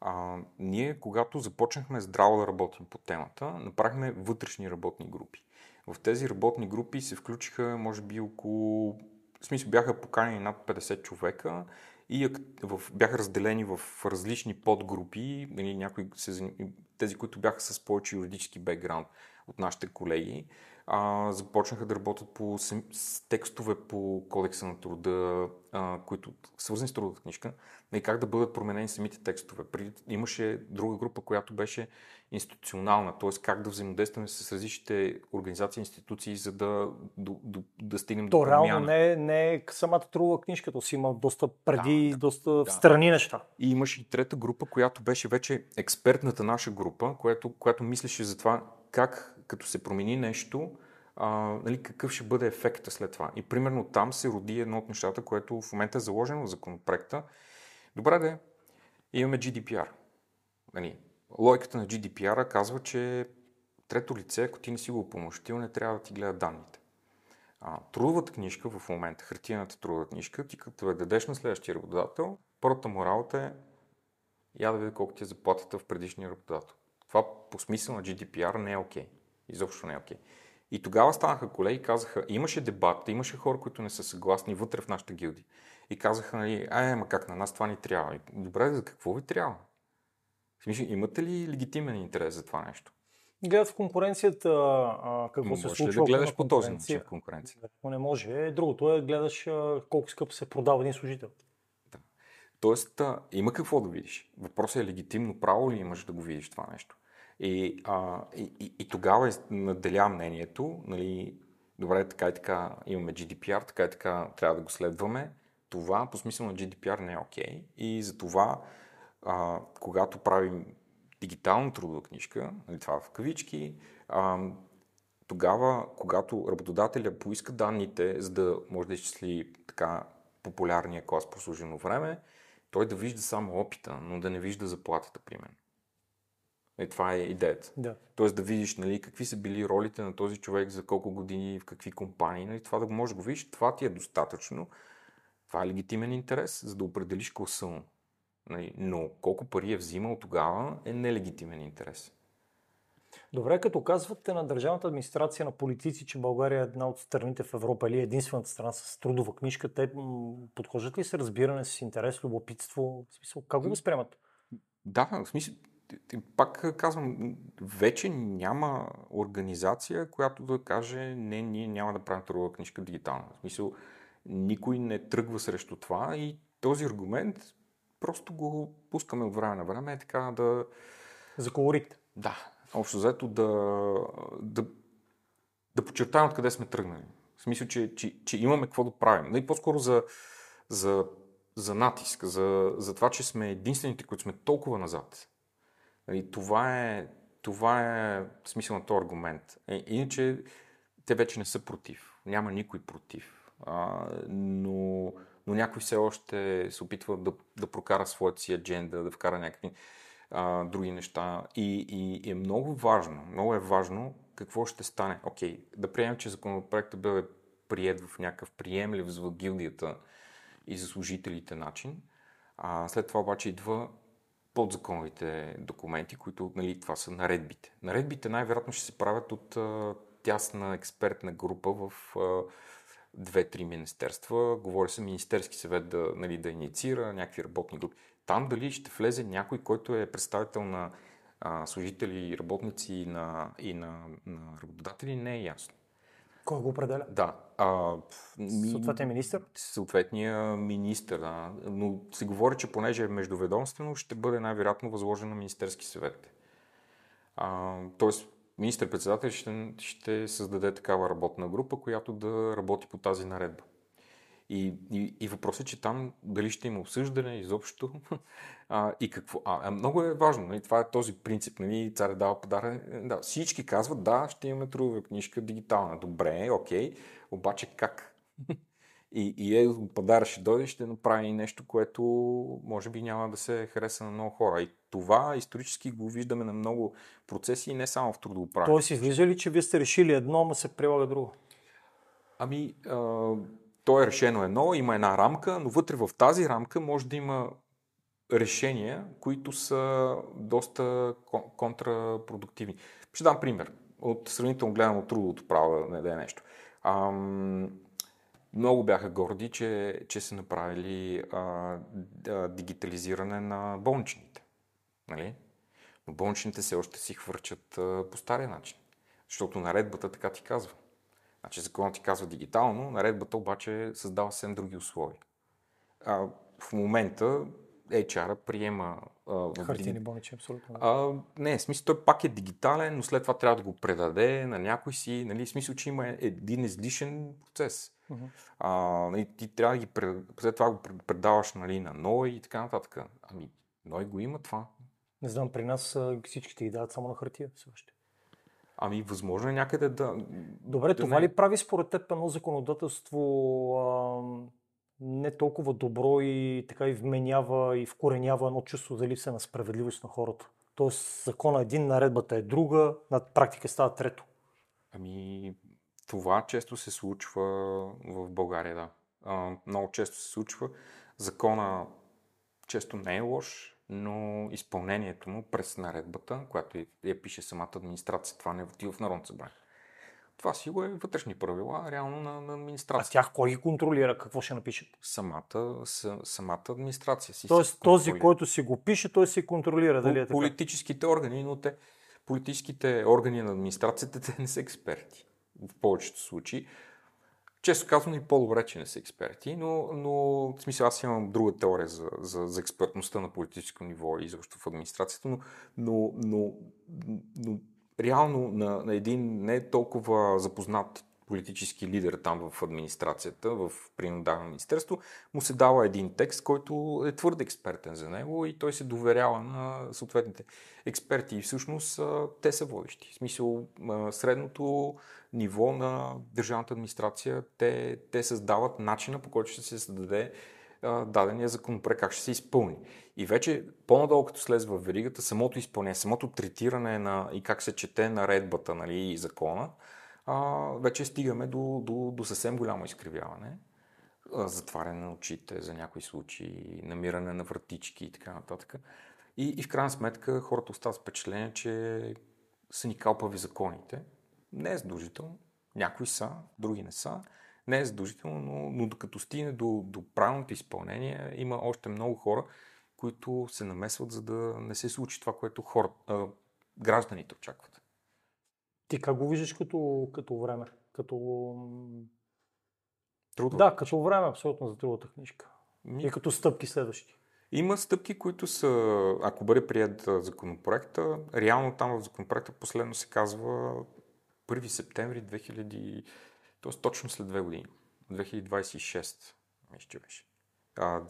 S2: А, ние, когато започнахме здраво да работим по темата, направихме вътрешни работни групи. В тези работни групи се включиха, може би, около. В смисъл, бяха поканени над 50 човека и в, бяха разделени в различни подгрупи. Нали, някои се, тези, които бяха с повече юридически бекграунд от нашите колеги, а, започнаха да работят по с текстове по кодекса на труда, а, които свързани с трудовата книжка, и как да бъдат променени самите текстове. Преди имаше друга група, която беше институционална, т.е. как да взаимодействаме с различните организации институции, за да, да, да, да стигнем
S1: то,
S2: до промяна.
S1: реално не, не е самата трудова книжка, то си има доста преди, да, доста да. страни неща.
S2: И имаше и трета група, която беше вече експертната наша група, която, която мислеше за това как като се промени нещо, а, нали, какъв ще бъде ефекта след това. И примерно там се роди едно от нещата, което в момента е заложено в законопроекта. Добре де, имаме GDPR. Нали, логиката на GDPR казва, че трето лице, ако ти не си го упомощил, не трябва да ти гледа данните. А, трудовата книжка в момента, хартияната трудова книжка, ти като я дадеш на следващия работодател, първата му работа е я да видя колко ти е заплатата в предишния работодател. Това по смисъл на GDPR не е окей. Okay. Изобщо не е окей. Okay. И тогава станаха колеги и казаха, имаше дебат, имаше хора, които не са съгласни вътре в нашата гилдия. И казаха, нали, ай, ма как на нас това ни трябва? И, Добре, за какво ви трябва? В смисъл, имате ли легитимен интерес за това нещо?
S1: Гледат в конкуренцията а, какво се случва.
S2: да гледаш по този начин в конкуренция?
S1: Не може. Другото е гледаш а, колко скъпо се продава един служител.
S2: Да. Тоест, а, има какво да видиш. Въпросът е легитимно право ли имаш да го видиш това нещо. И, а, и, и, и тогава наделя мнението, нали, добре, така и така имаме GDPR, така и така трябва да го следваме. Това по смисъл на GDPR не е окей. Okay. И затова, а, когато правим дигитална трудова книжка, нали, това в кавички, а, тогава, когато работодателя поиска данните, за да може да изчисли така популярния клас по служено време, той да вижда само опита, но да не вижда заплатата, примерно. И това е идеята.
S1: Да.
S2: Тоест да видиш нали, какви са били ролите на този човек за колко години, в какви компании. Нали, това да го можеш да го видиш, това ти е достатъчно. Това е легитимен интерес, за да определиш класа му. Нали, но колко пари е взимал тогава е нелегитимен интерес.
S1: Добре, като казвате на държавната администрация, на политици, че България е една от страните в Европа или е единствената страна с трудова книжка, те подхождат ли с разбиране, с интерес, любопитство? В смисъл, как го възприемат?
S2: Да, в смисъл, пак казвам, вече няма организация, която да каже, не, ние няма да правим трудова книжка дигитална. В смисъл, никой не тръгва срещу това и този аргумент просто го пускаме от време на време, така да...
S1: За колорит.
S2: Да, общо взето да, да, да подчертаем откъде сме тръгнали. В смисъл, че, че, че имаме какво да правим. И по-скоро за, за, за натиск, за, за това, че сме единствените, които сме толкова назад. Нали, това е, това е смисъл на този аргумент. Е, иначе те вече не са против. Няма никой против. А, но, но някой все още се опитва да, да прокара своята си адженда, да вкара някакви а, други неща. И, и, и е много важно, много е важно какво ще стане. Окей, да приемем, че законопроектът бъде прият в някакъв приемлив за гилдията и за служителите начин. А, след това обаче идва подзаконовите документи, които нали, това са наредбите. Наредбите най-вероятно ще се правят от а, тясна експертна група в две-три министерства. Говори се Министерски съвет да, нали, да инициира някакви работни групи. Там дали ще влезе някой, който е представител на а, служители работници и на, и на, на работодатели, не е ясно.
S1: Кой го определя?
S2: Да. А,
S1: ми, Съответния министр?
S2: Съответния министр, да. Но се говори, че понеже е междуведомствено, ще бъде най-вероятно възложено на Министерски съвет. А, тоест, министър-председател ще, ще създаде такава работна група, която да работи по тази наредба. И, и, и въпросът е, че там дали ще има обсъждане изобщо а, и какво. А, много е важно, нали? това е този принцип, нали? царя дава подарък. Да, всички казват, да, ще имаме трудова книжка дигитална. Добре, окей, обаче как? и, и е, подарък ще дойде, ще направи нещо, което може би няма да се хареса на много хора. И това исторически го виждаме на много процеси и не само в трудоуправа.
S1: Тоест, излиза ли, че вие сте решили едно, но се прилага друго?
S2: Ами, а, то е решено едно, има една рамка, но вътре в тази рамка може да има решения, които са доста контрапродуктивни. Ще дам пример. От сравнително гледам от трудовото право да не е нещо. Ам, много бяха горди, че, че са направили а, а, дигитализиране на болничните. Нали? Но болничните все още си хвърчат а, по стария начин. Защото наредбата така ти казва. Значи законът ти казва дигитално, наредбата обаче създава съвсем други условия. А, в момента HR приема...
S1: Хартини болнични, абсолютно.
S2: А, не, в смисъл той пак е дигитален, но след това трябва да го предаде на някой си. Нали, в смисъл, че има един излишен процес. Uh-huh. А, нали, ти трябва да ги пред... след това го предаваш нали, на НОИ и така нататък. Ами, НОИ го има това.
S1: Не знам, при нас всичките ги дават само на хартия все още.
S2: Ами, възможно е някъде да.
S1: Добре,
S2: да
S1: това не... ли прави според теб едно законодателство а, не толкова добро и така и вменява и вкоренява едно чувство за липса на справедливост на хората? Тоест, закона е един, наредбата е друга, на практика става трето.
S2: Ами, това често се случва в България, да. А, много често се случва. Закона често не е лош, но изпълнението му през наредбата, която я пише самата администрация, това не отива в Народното събрание. Това си го е вътрешни правила, реално на, на администрация.
S1: А тях кой ги контролира? Какво ще напишат?
S2: Самата, с, самата администрация си
S1: Тоест този, който си го пише, той си контролира, дали е така?
S2: Политическите органи, но те, политическите органи на администрацията, те не са експерти в повечето случаи. Често казвам и по-добре, че не са експерти, но, но в смисъл аз имам друга теория за, за, за експертността на политическо ниво и защо в администрацията, но, но, но, но реално на, на един не толкова запознат политически лидер там в администрацията, в принудаване министерство, му се дава един текст, който е твърде експертен за него и той се доверява на съответните експерти. И всъщност те са водещи. В смисъл, средното ниво на държавната администрация, те, те създават начина по който ще се създаде дадения законопроект, как ще се изпълни. И вече по-надолу, като слезе в веригата, самото изпълнение, самото третиране на и как се чете наредбата нали, и закона, а, вече стигаме до, до, до съвсем голямо изкривяване. Затваряне на очите за някои случаи, намиране на вратички и така нататък. И, и в крайна сметка хората остават впечатление, че са ни калпави законите. Не е задължително. Някои са, други не са. Не е задължително, но, но докато стигне до, до правилното изпълнение, има още много хора, които се намесват, за да не се случи това, което хора, а, гражданите очакват.
S1: Ти как го виждаш като, като време? Като...
S2: Трудно.
S1: Да, като време абсолютно за трудовата книжка.
S2: Ми,
S1: И като стъпки следващи.
S2: Има стъпки, които са, ако бъде прият законопроекта, реално там в законопроекта последно се казва 1 септември 2000, т.е. точно след две години, 2026, мисля, че беше. А,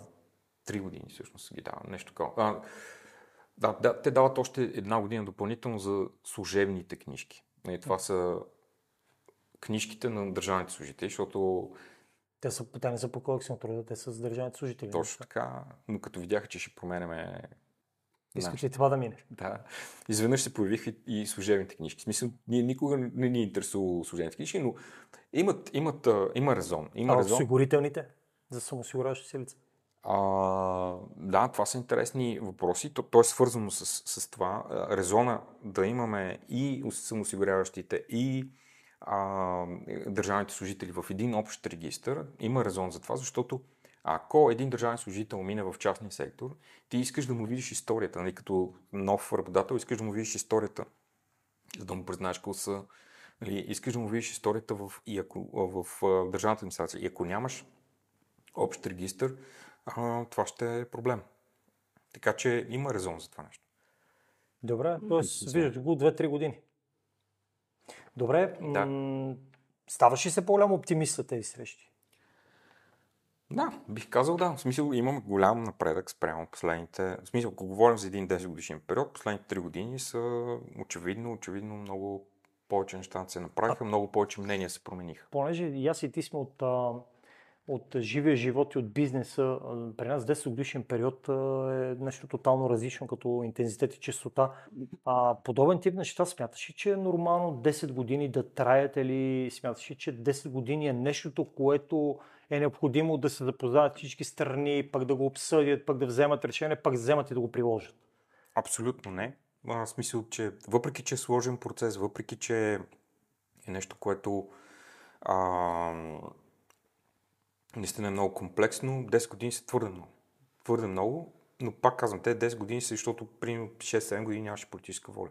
S2: три години всъщност ги дава, нещо такова. А, да, да, те дават още една година допълнително за служебните книжки. И това са книжките на държавните служители, защото
S1: Те, са, те не са по кодекс на труда, те са задържаните служители.
S2: точно така, но като видяха, че ще променяме
S1: Искате и това да мине.
S2: Да. Изведнъж се появиха и, и служебните книжки. В смисъл, ние никога не ни е интересувало служебните книжки, но имат, имат, има резон. Има
S1: А
S2: резон.
S1: осигурителните за самоосигуряващи се лица.
S2: А, да, това са интересни въпроси. То, то е свързано с, с това. Резона да имаме и самоосигуряващите, и а, държавните служители в един общ регистр. Има резон за това, защото ако един държавен служител мине в частния сектор, ти искаш да му видиш историята, нали, като нов работодател, искаш да му видиш историята, за да му признаеш класа, нали, искаш да му видиш историята в, и ако, в, в, в държавната администрация. И ако нямаш общ регистр, а, това ще е проблем. Така че има резон за това нещо.
S1: Добре, т.е. виждате го 2-3 години. Добре,
S2: Да.
S1: м- ставаш ли се по-голям оптимист за тези срещи?
S2: Да, бих казал да. В смисъл имаме голям напредък спрямо последните... В смисъл, ако говорим за един 10 годишен период, последните 3 години са очевидно, очевидно много повече неща се направиха, много повече мнения се промениха.
S1: Понеже и аз и ти сме от, а, от живия живот и от бизнеса, при нас 10 годишен период е нещо тотално различно като интензитет и честота. А, подобен тип неща смяташ ли, че е нормално 10 години да траят или смяташ ли, че 10 години е нещото, което е необходимо да се запознаят всички страни, пък да го обсъдят, пък да вземат решение, пък вземат и да го приложат?
S2: Абсолютно не. В смисъл, че въпреки, че е сложен процес, въпреки, че е нещо, което а, наистина е много комплексно, 10 години са твърде много. Твърде много, но пак казвам, те 10 години са, защото примерно 6-7 години нямаше политическа воля.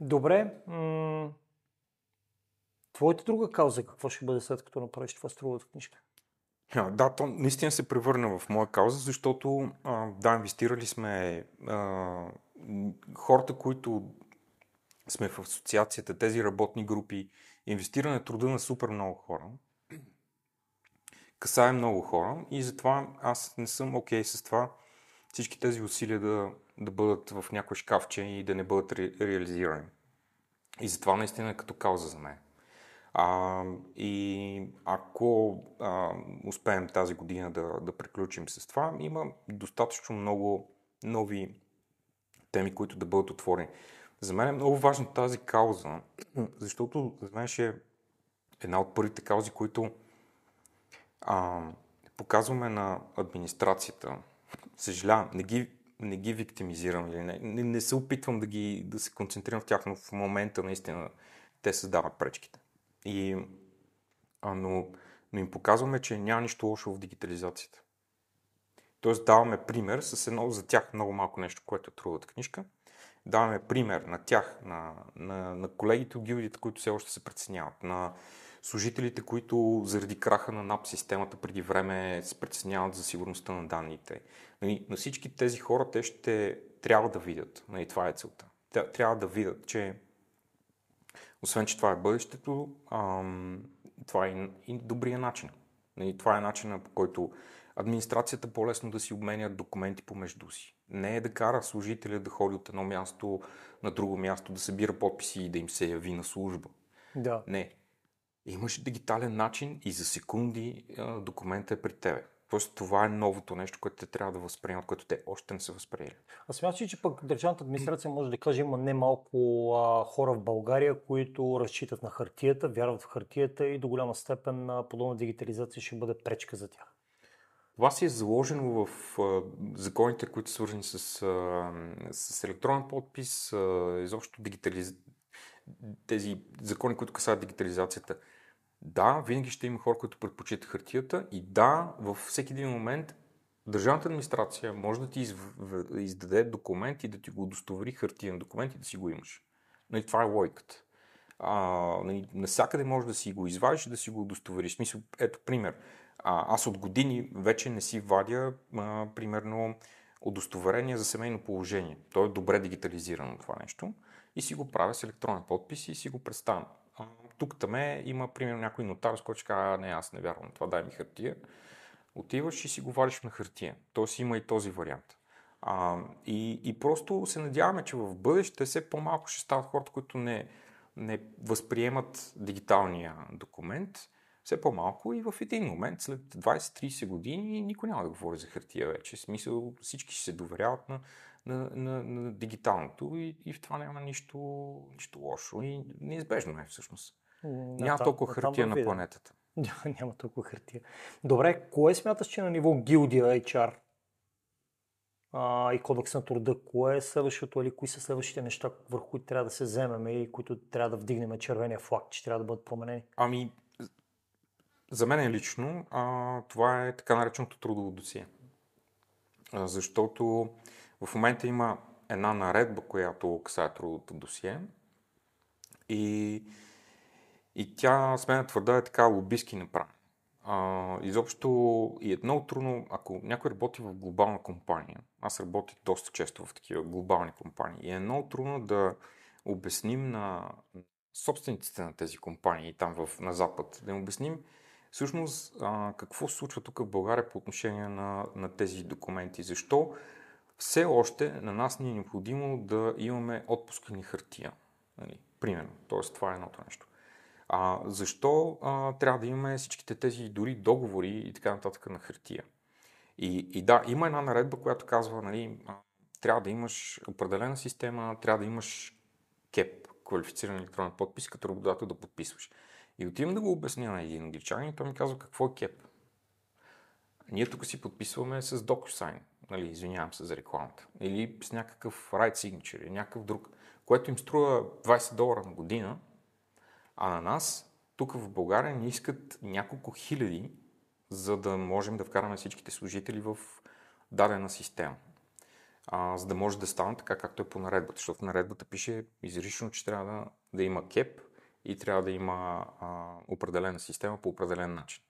S1: Добре. М- твоята друга кауза какво ще бъде след като направиш това с трудовата книжка?
S2: А, Да, то наистина се превърна в моя кауза, защото а, да, инвестирали сме а, хората, които сме в асоциацията, тези работни групи, инвестиране труда на супер много хора, касае много хора и затова аз не съм окей okay с това всички тези усилия да, да бъдат в някой шкафче и да не бъдат ре, реализирани. И затова наистина е като кауза за мен. А, и ако а, успеем тази година да, да приключим с това, има достатъчно много нови теми, които да бъдат отворени. За мен е много важна тази кауза, защото за е една от първите каузи, които а, показваме на администрацията. Съжалявам, не ги, не ги виктимизирам или не, не, не се опитвам да, ги, да се концентрирам в тях, но в момента наистина те създават пречките. И, а, но, но им показваме, че няма нищо лошо в дигитализацията. Тоест даваме пример с едно за тях много малко нещо, което е трудовата книжка. Даваме пример на тях, на, на, на колегите от гилдията, които все още се преценяват, на служителите, които заради краха на НАП системата преди време се притесняват за сигурността на данните. Нали, на всички тези хора те ще трябва да видят. Нали, това е целта. Трябва да видят, че освен, че това е бъдещето, ам, това е и, добрия начин. Нали, това е начинът по който администрацията по-лесно да си обменя документи помежду си. Не е да кара служителя да ходи от едно място на друго място, да събира подписи и да им се яви на служба.
S1: Да.
S2: Не. имаш дигитален начин и за секунди документът е при тебе. Тоест това е новото нещо, което те трябва да възприемат, което те още не са възприели.
S1: Аз смятам, че пък държавната администрация може да каже, има немалко а, хора в България, които разчитат на хартията, вярват в хартията и до голяма степен а, подобна дигитализация ще бъде пречка за тях.
S2: Това си е заложено в а, законите, които са свързани с, а, с електронен подпис, а, изобщо дигитализ... тези закони, които касаят дигитализацията. Да, винаги ще има хора, които предпочитат хартията и да, във всеки един момент държавната администрация може да ти издаде документ и да ти го удостовери хартиен документ и да си го имаш. Нали, това е логиката. А, нали, насякъде може да си го извадиш и да си го удостовериш. Смисъл, ето пример. А, аз от години вече не си вадя, а, примерно, удостоверение за семейно положение. То е добре дигитализирано това нещо. И си го правя с електронен подпис и си го представям тук таме има, примерно, някой нотар, с който ще каже, не, аз не вярвам това, дай ми хартия. Отиваш и си го вадиш на хартия. Тоест има и този вариант. А, и, и просто се надяваме, че в бъдеще все по-малко ще стават хората, които не, не възприемат дигиталния документ, все по-малко и в един момент, след 20-30 години, никой няма да говори за хартия вече. В смисъл всички ще се доверяват на на, на, на дигиталното и, и в това няма нищо, нищо лошо и неизбежно е всъщност. Да, няма толкова хартия на планетата.
S1: няма толкова хартия. Добре, кое смяташ, че на ниво гилдия HR а, и кодекс на труда, кое е следващото или кои са следващите неща, върху които трябва да се вземем и които трябва да вдигнем червения флаг, че трябва да бъдат променени?
S2: Ами, за мен лично а, това е така нареченото трудово досие. А, защото в момента има една наредба, която касае трудовото досие и, и тя, сме да твърда, е така лобистки направена. А, изобщо и е много трудно, ако някой работи в глобална компания, аз работя доста често в такива глобални компании, и е много трудно да обясним на собствениците на тези компании там в, на Запад, да им обясним всъщност а, какво се случва тук в България по отношение на, на тези документи. Защо все още на нас ни е необходимо да имаме отпуска ни хартия. Нали? Примерно. Тоест, това е едното нещо. А, защо а, трябва да имаме всичките тези дори договори и така нататък на хартия? И, и да, има една наредба, която казва, нали, трябва да имаш определена система, трябва да имаш КЕП, квалифициран електронен подпис, като работодател да подписваш. И отивам да го обясня на един англичанин и той ми казва какво е КЕП. Ние тук си подписваме с DocuSign нали, извинявам се за рекламата, или с някакъв right signature или някакъв друг, което им струва 20 долара на година, а на нас, тук в България, ни искат няколко хиляди, за да можем да вкараме всичките служители в дадена система. А, за да може да стане така, както е по наредбата, защото в наредбата пише изрично, че трябва да, да има кеп и трябва да има а, определена система по определен начин.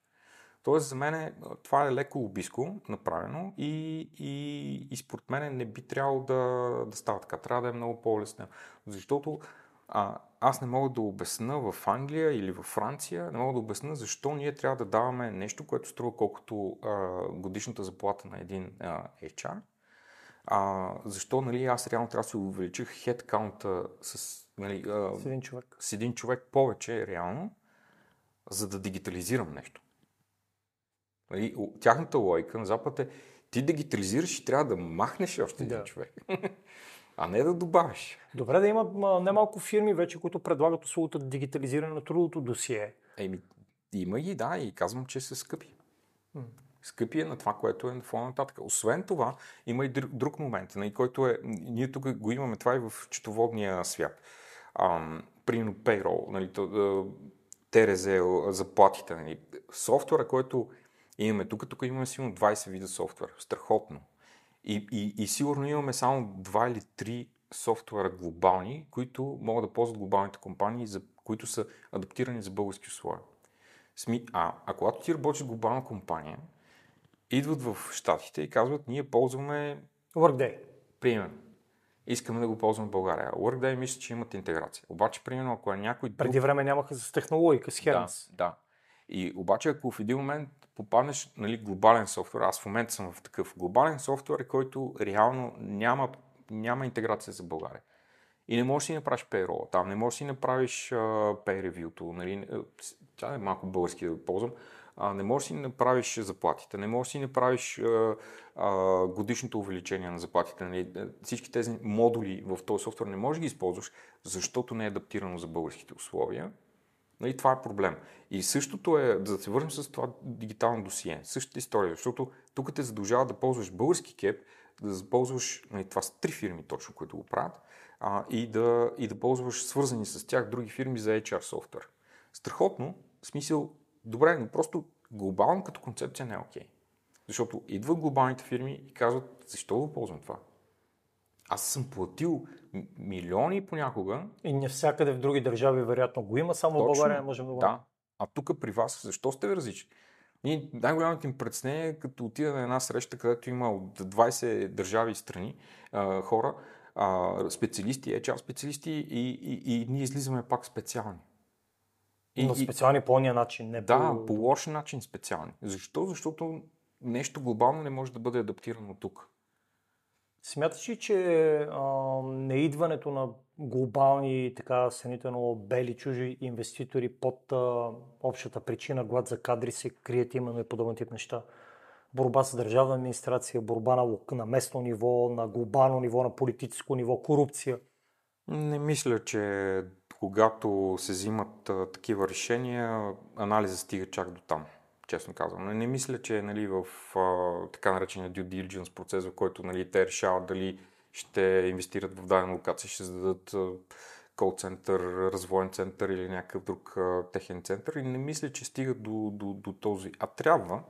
S2: Тоест, за мен това е леко лобиско направено и, и, и според мен не би трябвало да, да става така. Трябва да е много по-лесно. Защото а, аз не мога да обясна в Англия или в Франция, не мога да обясна защо ние трябва да даваме нещо, което струва колкото а, годишната заплата на един а, HR. А, защо нали, аз реално трябва да се увелича хедкаунта с, нали,
S1: а, с, един човек.
S2: с един човек повече реално, за да дигитализирам нещо. Нали, тяхната лойка на Запад е ти дигитализираш и трябва да махнеш още един да. човек. а не да добавиш.
S1: Добре да има немалко фирми вече, които предлагат услугата дигитализиране на трудовото досие.
S2: Еми, има ги, да, и казвам, че са скъпи. Скъпи е на това, което е на фона нататък. Освен това, има и друг, момент, който е, ние тук го имаме, това и в четоводния свят. Примерно payroll, нали, ТРЗ, заплатите. Нали. Софтуера, който имаме тук. Тук имаме сигурно 20 вида софтуер. Страхотно. И, и, и сигурно имаме само 2 или 3 софтуера глобални, които могат да ползват глобалните компании, за, които са адаптирани за български условия. А, а когато ти работиш в глобална компания, идват в Штатите и казват, ние ползваме
S1: Workday.
S2: Примерно. Искаме да го ползваме в България. Workday мисля, че имат интеграция. Обаче, примерно, ако е някой друг...
S1: Преди време нямаха с технологика, с
S2: Hermes. Да, да. И обаче, ако в един момент попаднеш нали, глобален софтуер, аз в момента съм в такъв глобален софтуер, който реално няма, няма интеграция за България. И не можеш да си направиш payroll, там не можеш да си направиш uh, pay review, нали, тя е малко български да ползвам, а, не можеш да си направиш заплатите, не можеш да си направиш годишното увеличение на заплатите. Нали? Всички тези модули в този софтуер не можеш да ги използваш, защото не е адаптирано за българските условия. Нали, това е проблем. И същото е, да се върнем с това дигитално досие, същата история, защото тук те задължава да ползваш български кеп, да ползваш, нали, това са три фирми точно, които го правят, а, и, да, и да ползваш свързани с тях други фирми за HR софтуер. Страхотно, в смисъл, добре, но просто глобално като концепция не е окей. Okay. Защото идват глобалните фирми и казват, защо го ползвам това? Аз съм платил милиони понякога.
S1: И навсякъде в други държави вероятно го има, само Точно, в България не можем да го
S2: Да. А тук при вас, защо сте различни? Ние най-голямото им предснение е като отида на една среща, където има от 20 държави и страни а, хора, а, специалисти, HR специалисти и, и, и ние излизаме пак специални.
S1: И, Но специални по ония начин, не
S2: Да, по... по лош начин специални. Защо? Защото нещо глобално не може да бъде адаптирано тук.
S1: Смяташ ли, че а, неидването на глобални, така сънително бели чужи инвеститори под а, общата причина глад за кадри се крият именно и подобен тип неща? Борба с държавна администрация, борба на, на местно ниво, на глобално ниво, на политическо ниво, корупция?
S2: Не мисля, че когато се взимат а, такива решения, анализа стига чак до там честно казвам. Не, не мисля, че нали, в а, така наречения due diligence процес, в който нали, те решават дали ще инвестират в дадена локация, ще зададат кол център, развоен център или някакъв друг а, техен център. И не мисля, че стигат до, до, до този. А трябва,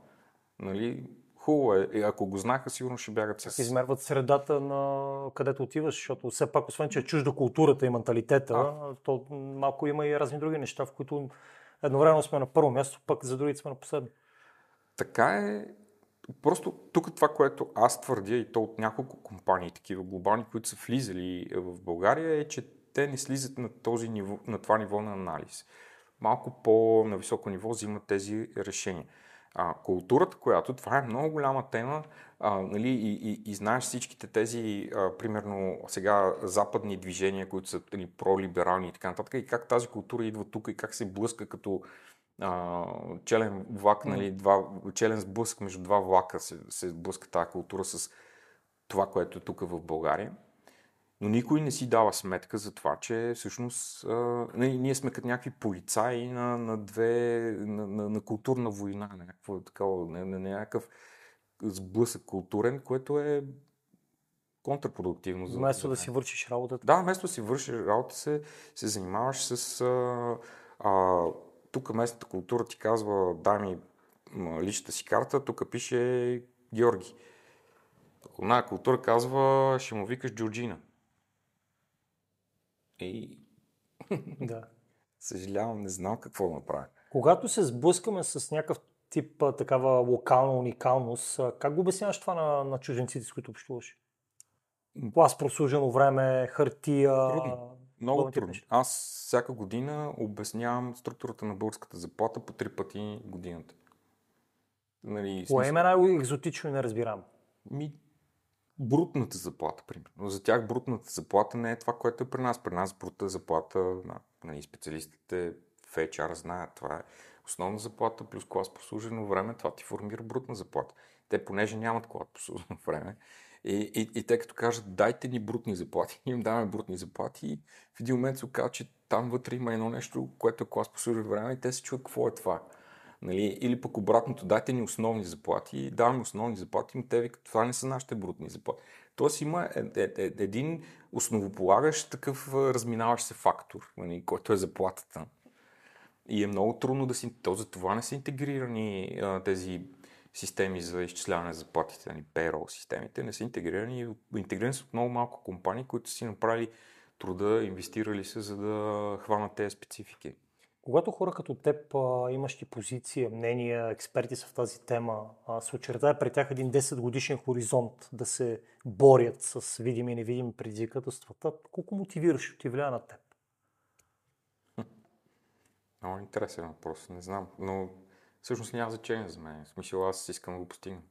S2: нали, хубаво е. Ако го знаха, сигурно ще бягат с...
S1: Измерват средата на където отиваш, защото все пак, освен че е чужда културата и менталитета, а. то малко има и разни други неща, в които едновременно сме на първо място, пък за другите сме на последно.
S2: Така е. Просто тук това, което аз твърдя и то от няколко компании, такива глобални, които са влизали в България, е, че те не слизат на, този ниво, на това ниво на анализ. Малко по-на високо ниво взимат тези решения. А, културата, която, това е много голяма тема, а, нали, и, и, и знаеш всичките тези, а, примерно сега западни движения, които са нали, пролиберални и така нататък, и как тази култура идва тук и как се блъска като а, челен влак, нали, два, челен сблъск между два влака се, се блъска тази култура с това, което е тук в България. Но никой не си дава сметка за това, че всъщност а, ние, ние сме като някакви полицаи на, на две, на, на, на културна война, на някакво такова, на, на някакъв сблъсък културен, което е контрпродуктивно.
S1: Вместо да си вършиш работата.
S2: Да, вместо да си вършиш работа, се, се занимаваш с... А, а, тук местната култура ти казва, дай ми личната си карта, тук пише Георги. Една култура казва, ще му викаш Джорджина. И...
S1: Да.
S2: Съжалявам, не знам какво да направя.
S1: Когато се сблъскаме с някакъв тип такава локална уникалност, как го обясняваш това на, на чужденците, с които общуваш? Клас прослужено време, хартия...
S2: Трудно. Много трудно. Аз всяка година обяснявам структурата на българската заплата по три пъти годината.
S1: Нали, Кое е най-екзотично и неразбираемо?
S2: Ми, брутната заплата, примерно. За тях брутната заплата не е това, което е при нас. При нас брутната заплата, нали, специалистите в HR знаят, това е основна заплата плюс клас послужено време, това ти формира брутна заплата. Те, понеже нямат клас послужено време, и, и, и те като кажат, дайте ни брутни заплати, им даваме брутни заплати и в един момент се оказва, че там вътре има едно нещо, което е клас послужено време и те се чуят какво е това. Нали? Или пък обратното, дайте ни основни заплати, даваме основни заплати, но те викат, това не са нашите брутни заплати. Тоест има е, е, е, един основополагащ такъв разминаващ се фактор, нали, който е заплатата. И е много трудно да си... То за това не са интегрирани а, тези системи за изчисляване на заплатите, нали, payroll системите, не са интегрирани. Интегрирани са от много малко компании, които си направили труда, инвестирали се, за да хванат тези специфики.
S1: Когато хора като теб, имащи позиция, мнения, експерти са в тази тема, се очертая при тях един 10 годишен хоризонт да се борят с видими и невидими предизвикателствата, колко мотивираш и влияе на теб?
S2: Много интересен въпрос, не знам, но всъщност няма значение за мен. В смисъл аз искам да го постигна.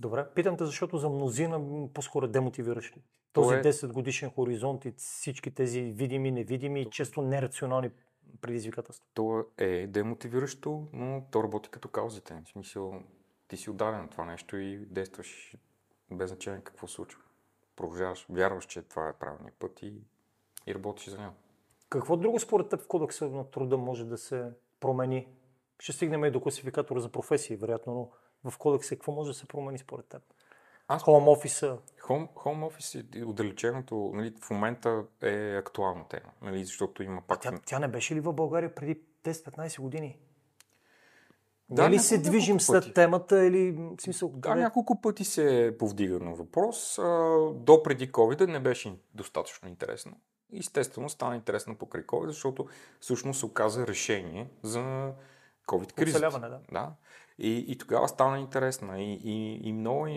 S1: Добре, питам те, защото за мнозина по-скоро демотивиращо. Този е... 10 годишен хоризонт и всички тези видими, невидими и често нерационални предизвикателство.
S2: То е демотивиращо, но то работи като каузите. В смисъл, ти си отдаден на това нещо и действаш без значение какво случва. Продължаваш, вярваш, че това е правилният път и, и работиш за него.
S1: Какво друго според теб в кодекса на труда може да се промени? Ще стигнем и до класификатора за професии, вероятно, но в кодекса какво може да се промени според теб?
S2: Аз...
S1: Home офиса.
S2: Home, home office и отдалеченото нали, в момента е актуална тема, нали, защото има пак...
S1: Тя, тя не беше ли в България преди 10-15 години?
S2: Да,
S1: Да, ли
S2: няколко-
S1: се движим след
S2: пъти.
S1: темата или в смисъл?
S2: Да,
S1: къде-
S2: няколко пъти се е повдигано въпрос. А, До преди COVID не беше достатъчно интересно. Естествено стана интересно покрай COVID, защото всъщност се оказа решение за COVID кризата.
S1: Оцеляване, да.
S2: Да. И, и тогава стана интересна. И, и, и много.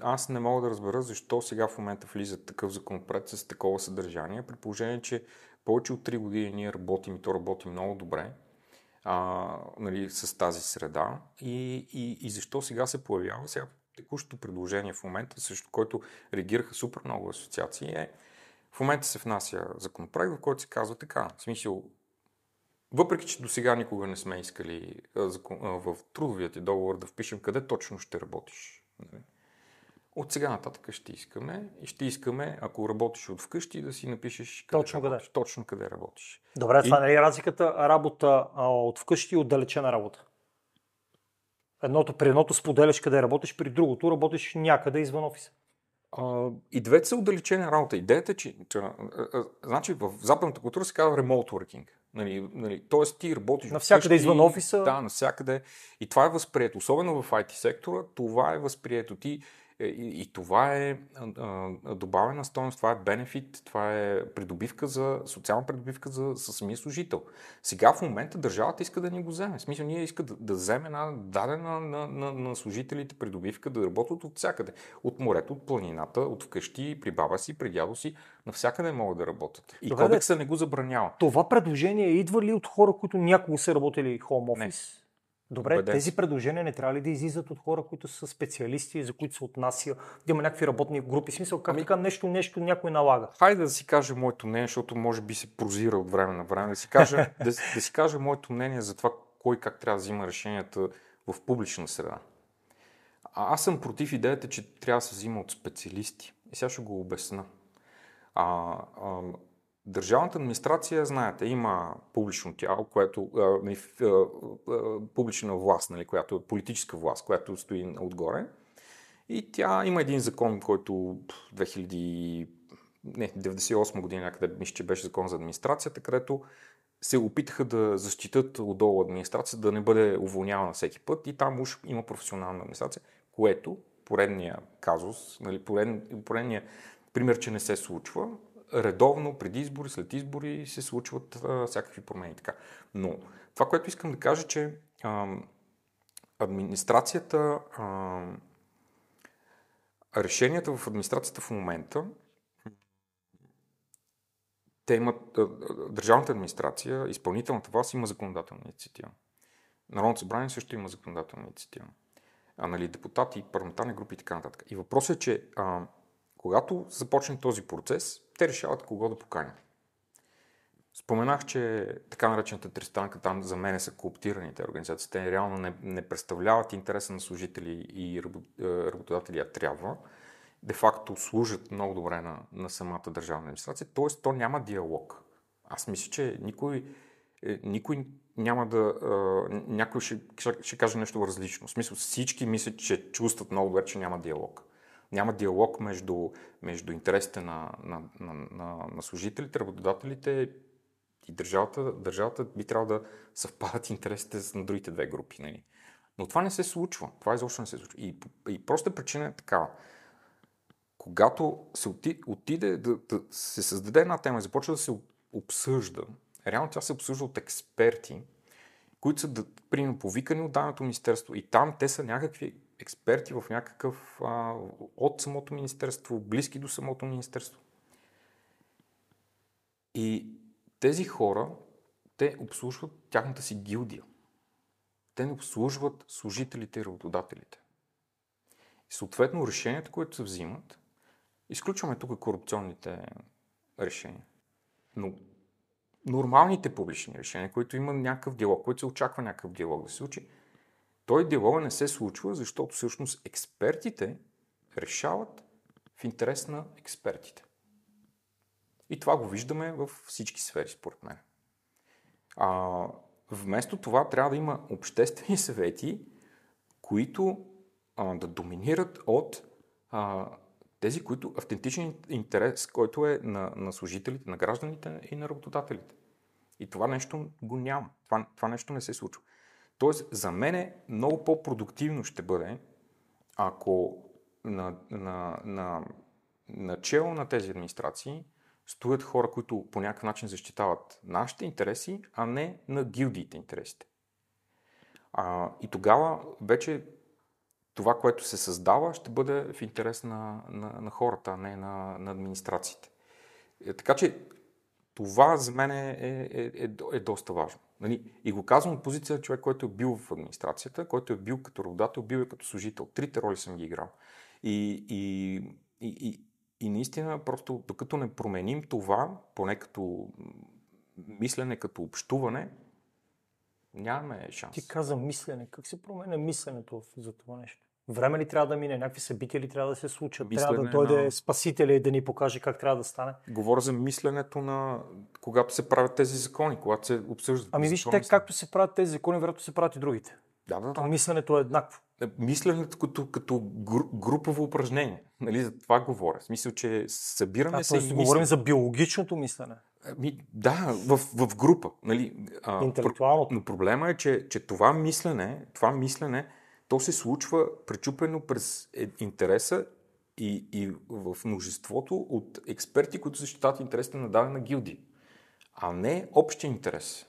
S2: Аз не мога да разбера защо сега в момента влиза такъв законопроект с такова съдържание, при положение, че повече от 3 години ние работим и то работим много добре а, нали, с тази среда. И, и, и защо сега се появява? Сега текущото предложение в момента, срещу който реагираха супер много асоциации, е в момента се внася законопроект, в който се казва така. В смисъл, въпреки, че до сега никога не сме искали а, закон, а, в трудовия ти договор да впишем къде точно ще работиш. нали, От сега нататък ще искаме и ще искаме, ако работиш от вкъщи, да си напишеш къде
S1: Точно къде.
S2: работиш. Точно къде работиш.
S1: Добре, това нали е разликата работа а, от вкъщи и отдалечена работа? Едното, при едното споделяш къде работиш, при другото работиш някъде извън офиса.
S2: А, и двете са отдалечена работа. Идеята е, че, че а, а, значи в западната култура се казва remote working. Нали, нали, тоест ти работиш
S1: Навсякъде
S2: вкъщи,
S1: извън офиса.
S2: Да, навсякъде. И това е възприето. Особено в IT сектора, това е възприето. Ти, и, и това е а, добавена стойност, това е бенефит, това е придобивка за, социална придобивка за, за самия служител. Сега в момента държавата иска да ни го вземе. В смисъл, ние иска да, да вземе една дадена на, на, на служителите придобивка да работят от всякъде. От морето, от планината, от вкъщи, при баба си, при дядо си, навсякъде могат да работят. И
S1: Добре,
S2: кодекса не го забранява.
S1: Това предложение идва ли от хора, които някога са работили home
S2: Не.
S1: Добре,
S2: Убеден
S1: тези предложения не трябва ли да излизат от хора, които са специалисти, за които се отнася, да има някакви работни групи, смисъл, как
S2: Ами-
S1: така нещо, нещо някой налага.
S2: Хайде да си кажа моето мнение, защото може би се прозира от време на време. Да си кажа, да, да си кажа моето мнение за това кой как трябва да взима решенията в публична среда. А, аз съм против идеята, че трябва да се взима от специалисти. И сега ще го обясна. А, а, държавната администрация, знаете, има публично тяло, което а, публична власт, нали, която е политическа власт, която стои отгоре. И тя има един закон, който пф, 2000, не, 98 година някъде, мисля, че беше закон за администрацията, където се опитаха да защитат отдолу администрация, да не бъде уволнявана всеки път и там уж има професионална администрация, което поредния казус, нали, поред, поредния пример, че не се случва, редовно преди избори, след избори се случват а, всякакви промени. Така. Но това, което искам да кажа, че ам, администрацията ам, решенията в администрацията в момента, те имат, а, а, държавната администрация, изпълнителната власт има законодателна инициатива. Народното събрание също има законодателна инициатива. А, нали, депутати, парламентарни групи и така нататък. И въпросът е, че а, когато започне този процес, те решават кого да поканят. Споменах, че така наречената тристанка там за мен са кооптираните организации. Те реално не, не представляват интереса на служители и е, работодатели, а трябва. Де-факто служат много добре на, на самата държавна администрация, т.е. то няма диалог. Аз мисля, че никой, е, никой няма да... Е, някой ще, ще каже нещо различно. В смисъл всички мислят, че чувстват много добре, че няма диалог. Няма диалог между, между интересите на, на, на, на, на служителите, работодателите и държавата, държавата би трябвало да съвпадат интересите на другите две групи. Нали? Но това не се случва. Това изобщо не се случва. И, и проста причина е такава. Когато се оти, отиде да, да се създаде една тема и започва да се обсъжда, реално тя се обсъжда от експерти, които са да, примерно повикани от данното министерство и там те са някакви експерти в някакъв а, от самото министерство, близки до самото министерство. И тези хора, те обслужват тяхната си гилдия. Те не обслужват служителите и работодателите. И съответно решенията, които се взимат, изключваме тук корупционните решения. Но нормалните публични решения, които има някакъв диалог, който се очаква някакъв диалог да се случи, той диалога не се случва, защото всъщност експертите решават в интерес на експертите. И това го виждаме във всички сфери, според мен. А, вместо това трябва да има обществени съвети, които а, да доминират от а, тези, които автентичен интерес, който е на, на служителите, на гражданите и на работодателите. И това нещо го няма. Това, това нещо не се случва. Тоест, за мен е много по-продуктивно ще бъде, ако на, на, на, начало на тези администрации стоят хора, които по някакъв начин защитават нашите интереси, а не на гилдиите интересите. А, и тогава вече това, което се създава, ще бъде в интерес на, на, на хората, а не на, на администрациите. Е, така че това за мен е, е, е, е доста важно. Нали? И го казвам от позиция на човек, който е бил в администрацията, който е бил като работодател, бил е като служител. Трите роли съм ги играл. И, и, и, и, и наистина, просто докато не променим това, поне като мислене, като общуване, нямаме шанс.
S1: Ти каза мислене. Как се променя мисленето за това нещо? Време ли трябва да мине? Някакви събития ли трябва да се случат? Мислене трябва да дойде на... спасителя и да ни покаже как трябва да стане?
S2: Говоря за мисленето на когато се правят тези закони, когато се обсъждат.
S1: Ами вижте, както се правят тези закони, вероятно се правят и другите.
S2: Да, да, да.
S1: А мисленето е еднакво.
S2: Е, мисленето като, като групово упражнение. Нали, за това говоря. В смисъл, че събираме а, се.
S1: и говорим за биологичното мислене.
S2: Ми, да, в, в група. Нали,
S1: а, Интелектуалното.
S2: Но проблема е, че, че това мислене, това мислене, то се случва пречупено през е, интереса и, и в множеството от експерти, които защитават интересите на дадена гилдия, а не общия интерес.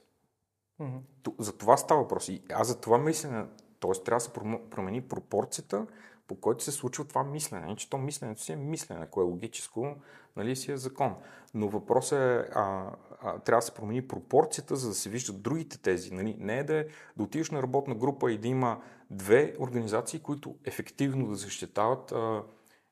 S2: Mm-hmm. За това става въпрос. И аз за това мислене, т.е. трябва да се промени пропорцията, по който се случва това мислене. Не, че то мисленето си е мислене, кое е логическо, нали си е закон. Но въпросът е, а, а, трябва да се промени пропорцията, за да се виждат другите тези. Нали? Не е да, е, да отидеш на работна група и да има две организации, които ефективно да защитават а,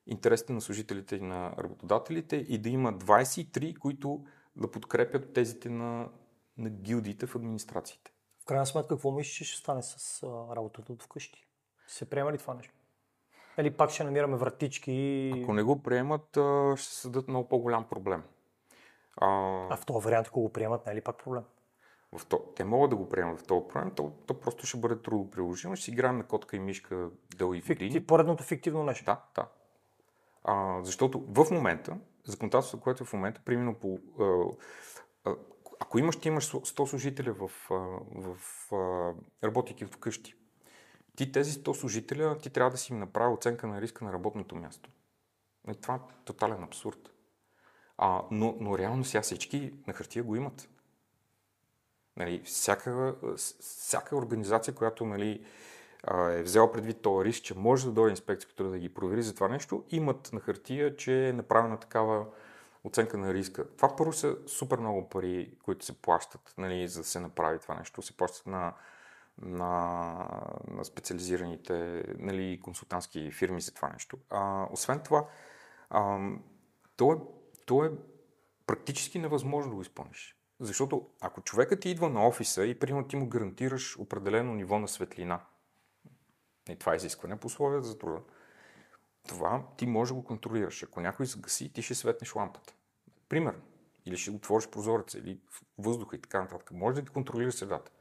S2: интересите на служителите и на работодателите и да има 23, които да подкрепят тезите на, на гилдиите в администрациите.
S1: В крайна сметка, какво мислиш, че ще стане с а, работата от вкъщи? Се приема ли това нещо? Или пак ще намираме вратички? И...
S2: Ако не го приемат, ще се съдат много по-голям проблем.
S1: А, а в този вариант, ако го приемат, не е ли пак проблем?
S2: В то, те могат да го приемат в този проблем, то, то просто ще бъде трудно приложимо. Ще си играем на котка и мишка дълги Фикти, години.
S1: Поредното фиктивно нещо.
S2: Да, да. А, защото в момента, законодателството, което е в момента, примерно по... А, а, ако имаш, ти имаш 100 служителя в, в, в работейки вкъщи, ти тези 100 служителя, ти трябва да си им направи оценка на риска на работното място. И това е тотален абсурд. А, но, но реално сега всички на хартия го имат. Нали, всяка, всяка организация, която нали, е взела предвид този риск, че може да дойде инспекция, която да ги провери за това нещо, имат на хартия, че е направена такава оценка на риска. Това първо са супер много пари, които се плащат, нали, за да се направи това нещо. Се плащат на на, на специализираните нали, консултантски фирми за това нещо. А, освен това, а, то, е, то е практически невъзможно да го изпълниш. Защото ако човекът ти идва на офиса и примерно ти му гарантираш определено ниво на светлина, и това е изискване по условията за труда, това ти може да го контролираш. Ако някой загаси, ти ще светнеш лампата. Примерно. Или ще отвориш прозореца, или въздуха и така нататък. Може да ти контролираш средата.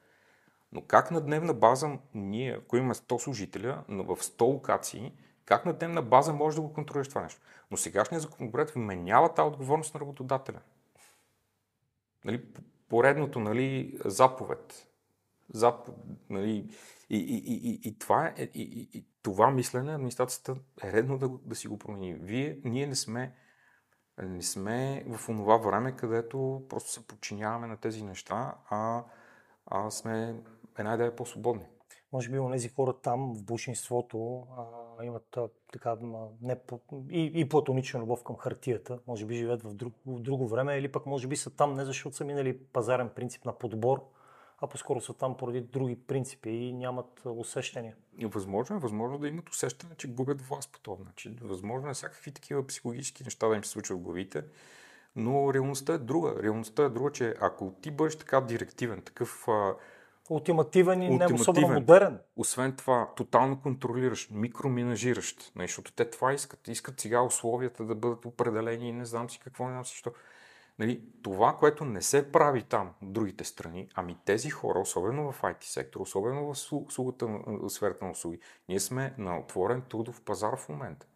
S2: Но как на дневна база ние, ако имаме 100 служителя в 100 локации, как на дневна база може да го контролираш това нещо? Но сегашният законопроект вменява тази отговорност на работодателя. Нали, поредното нали, заповед. Зап, нали, и, и, и, и, и, това е, и, и, и това мислене администрацията е редно да, да си го промени. Вие, ние не сме, не сме в онова време, където просто се подчиняваме на тези неща, а, а сме една идея по-свободни.
S1: Може би онези хора там в бушинството а, имат така не, и, и платонична любов към хартията. Може би живеят в, друг, в друго време или пък може би са там не защото са минали пазарен принцип на подбор, а по-скоро са там поради други принципи и нямат усещания.
S2: Възможно е, възможно да имат усещане, че губят власт по този начин. Възможно е всякакви такива психологически неща да им се случват в главите. Но реалността е друга. Реалността е друга, че ако ти бъдеш така директивен, такъв
S1: Ултимативен и не особено
S2: Ултимативен.
S1: модерен.
S2: освен това, тотално контролиращ, микроменажиращ, нали, защото те това искат. Искат сега условията да бъдат определени и не знам си какво, не знам си що. Нали, това, което не се прави там, от другите страни, ами тези хора, особено в IT сектор, особено в слу- услугата, сферата на услуги, ние сме на отворен трудов пазар в момента.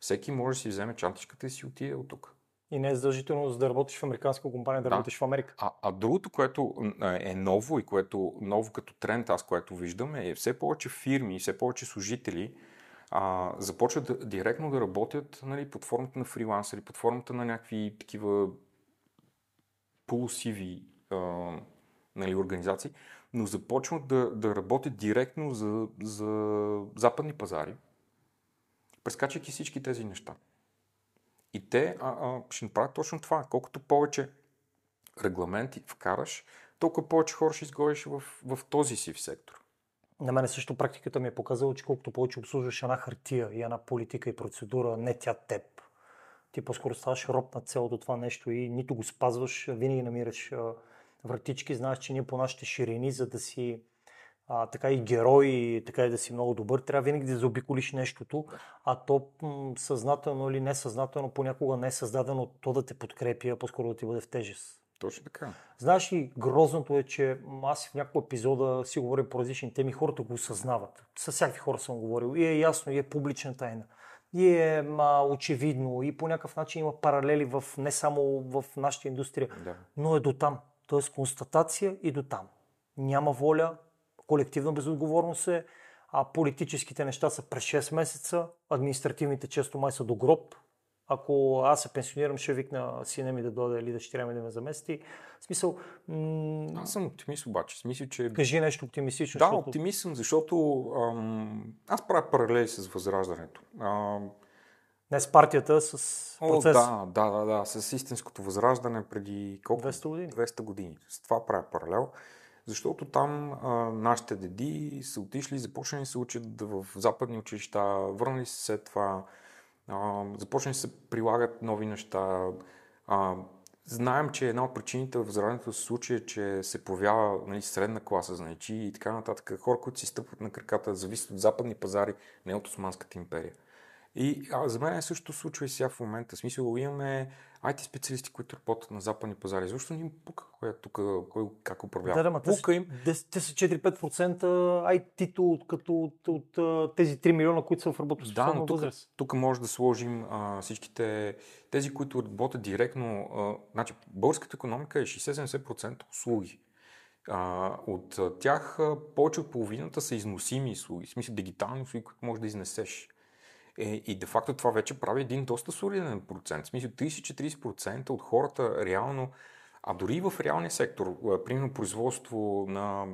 S2: Всеки може да си вземе чантичката и си отиде от тук.
S1: И не е задължително за да работиш в американска компания, да,
S2: Да.
S1: работиш в Америка.
S2: А, а другото, което е ново и което ново като тренд, аз което виждам, е все повече фирми, все повече служители а, започват директно да работят нали, под формата на фрилансери, под формата на някакви такива полусиви а, нали, организации, но започват да, да работят директно за, за западни пазари, прескачайки всички тези неща. И те а, а, ще направят точно това. Колкото повече регламенти вкараш, толкова повече хора ще изгониш в, в този си сектор.
S1: На мен също практиката ми е показала, че колкото повече обслужваш една хартия и една политика и процедура, не тя теб, ти по-скоро ставаш роб на цялото това нещо и нито го спазваш, винаги намираш вратички. Знаеш, че ние по нашите ширини, за да си а, така и герой, и така и да си много добър, трябва винаги да заобиколиш нещото, а то м- съзнателно или несъзнателно понякога не е създадено то да те подкрепи, а по-скоро да ти бъде в тежест.
S2: Точно така.
S1: Знаеш ли, грозното е, че аз в няколко епизода си говоря по различни теми, хората го осъзнават. С всякакви хора съм говорил. И е ясно, и е публична тайна. И е ма, очевидно, и по някакъв начин има паралели в, не само в нашата индустрия,
S2: Да.
S1: но е до там. Тоест констатация и до там. Няма воля, колективна безотговорност е, а политическите неща са през 6 месеца, административните често май са до гроб. Ако аз се пенсионирам, ще викна сина ми да дойде или дъщеря ми да ме замести. В смисъл, м-
S2: Аз съм оптимист обаче. Смисъл, че...
S1: кажи нещо оптимистично.
S2: Да,
S1: защото...
S2: оптимист съм, защото ам, аз правя паралели с възраждането. Ам,
S1: Не с партията, с
S2: О,
S1: процес.
S2: да, да, да, да, с истинското възраждане преди колко?
S1: 200 години.
S2: 200 години. С това правя паралел. Защото там а, нашите деди са отишли, започнали се учат в западни училища, върнали се след това, а, започнали се прилагат нови неща. А, знаем, че една от причините в възраждането се случи е, че се появява нали, средна класа, значи и така нататък. Хора, които си стъпват на краката, зависят от западни пазари, не от Османската империя. И а, за мен също случва и сега в момента. В смисъл, имаме IT специалисти, които работят на западни пазари. Защо не им пука кой е тук, кой как управлява?
S1: Да, да, ма
S2: пука им.
S1: те, са 4-5% IT-то от, като от, от, тези 3 милиона, които са в
S2: Да,
S1: работоспособна
S2: но тук,
S1: възраст.
S2: тук може да сложим а, всичките, тези, които работят директно. А, значи, българската економика е 60-70% услуги. А, от тях повече от половината са износими услуги, в смисъл дигитални услуги, които можеш да изнесеш. Е, и де факто това вече прави един доста солиден процент. В смисъл 30-40% от хората реално, а дори и в реалния сектор, а, примерно производство на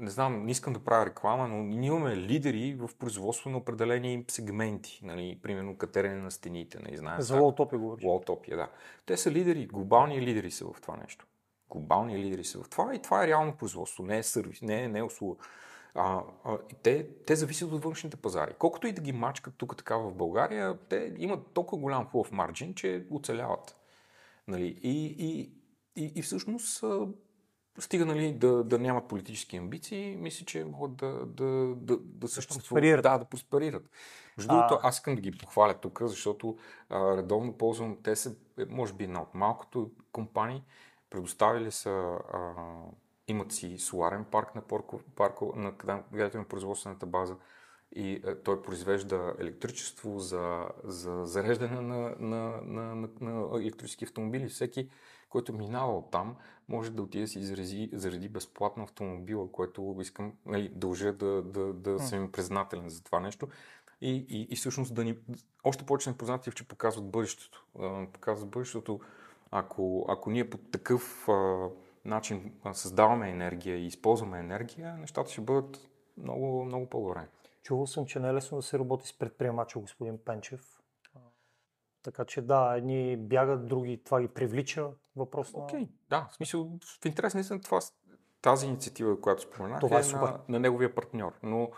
S2: не знам, не искам да правя реклама, но ние имаме лидери в производство на определени сегменти, нали, примерно катерене на стените, не знаем.
S1: За лоутопи говориш.
S2: Лоутопия, да. Те са лидери, глобални лидери са в това нещо. Глобални лидери са в това и това е реално производство, не е сервис, не е, не е услуга. А, а, и те, те зависят от външните пазари. Колкото и да ги мачкат тук така в България, те имат толкова голям хубав марджин, че оцеляват. Нали? И, и, и, и всъщност стига нали, да, да нямат политически амбиции, мисля, че могат да, да, да, да съществуват.
S1: просперират.
S2: Да, да просперират. Между другото, аз искам да ги похваля тук, защото а, редовно ползвам, те са, е, може би, една от малкото компании, предоставили са, а, имат си соларен парк на, порко, парко, на къде- където има производствената база и е, той произвежда електричество за, за зареждане на, на, на, на, на електрически автомобили. Всеки, който минава от там, може да отиде да си изрази, заради безплатно автомобила, което искам, нали, дължа да, да, да съм им признателен за това нещо. И, и, и всъщност да ни, още повече непознати, че показват бъдещето. Показват бъдещето, ако, ако ние по такъв а, начин създаваме енергия и използваме енергия, нещата ще бъдат много, много по-добре.
S1: Чувал съм, че не е лесно да се работи с предприемача господин Пенчев. Така че да, едни бягат, други това ги привлича. Въпрос на...
S2: Окей, да, в смисъл, в интерес наистина това, тази инициатива, която споменах,
S1: Това е
S2: е
S1: супер.
S2: на, на неговия партньор. Но,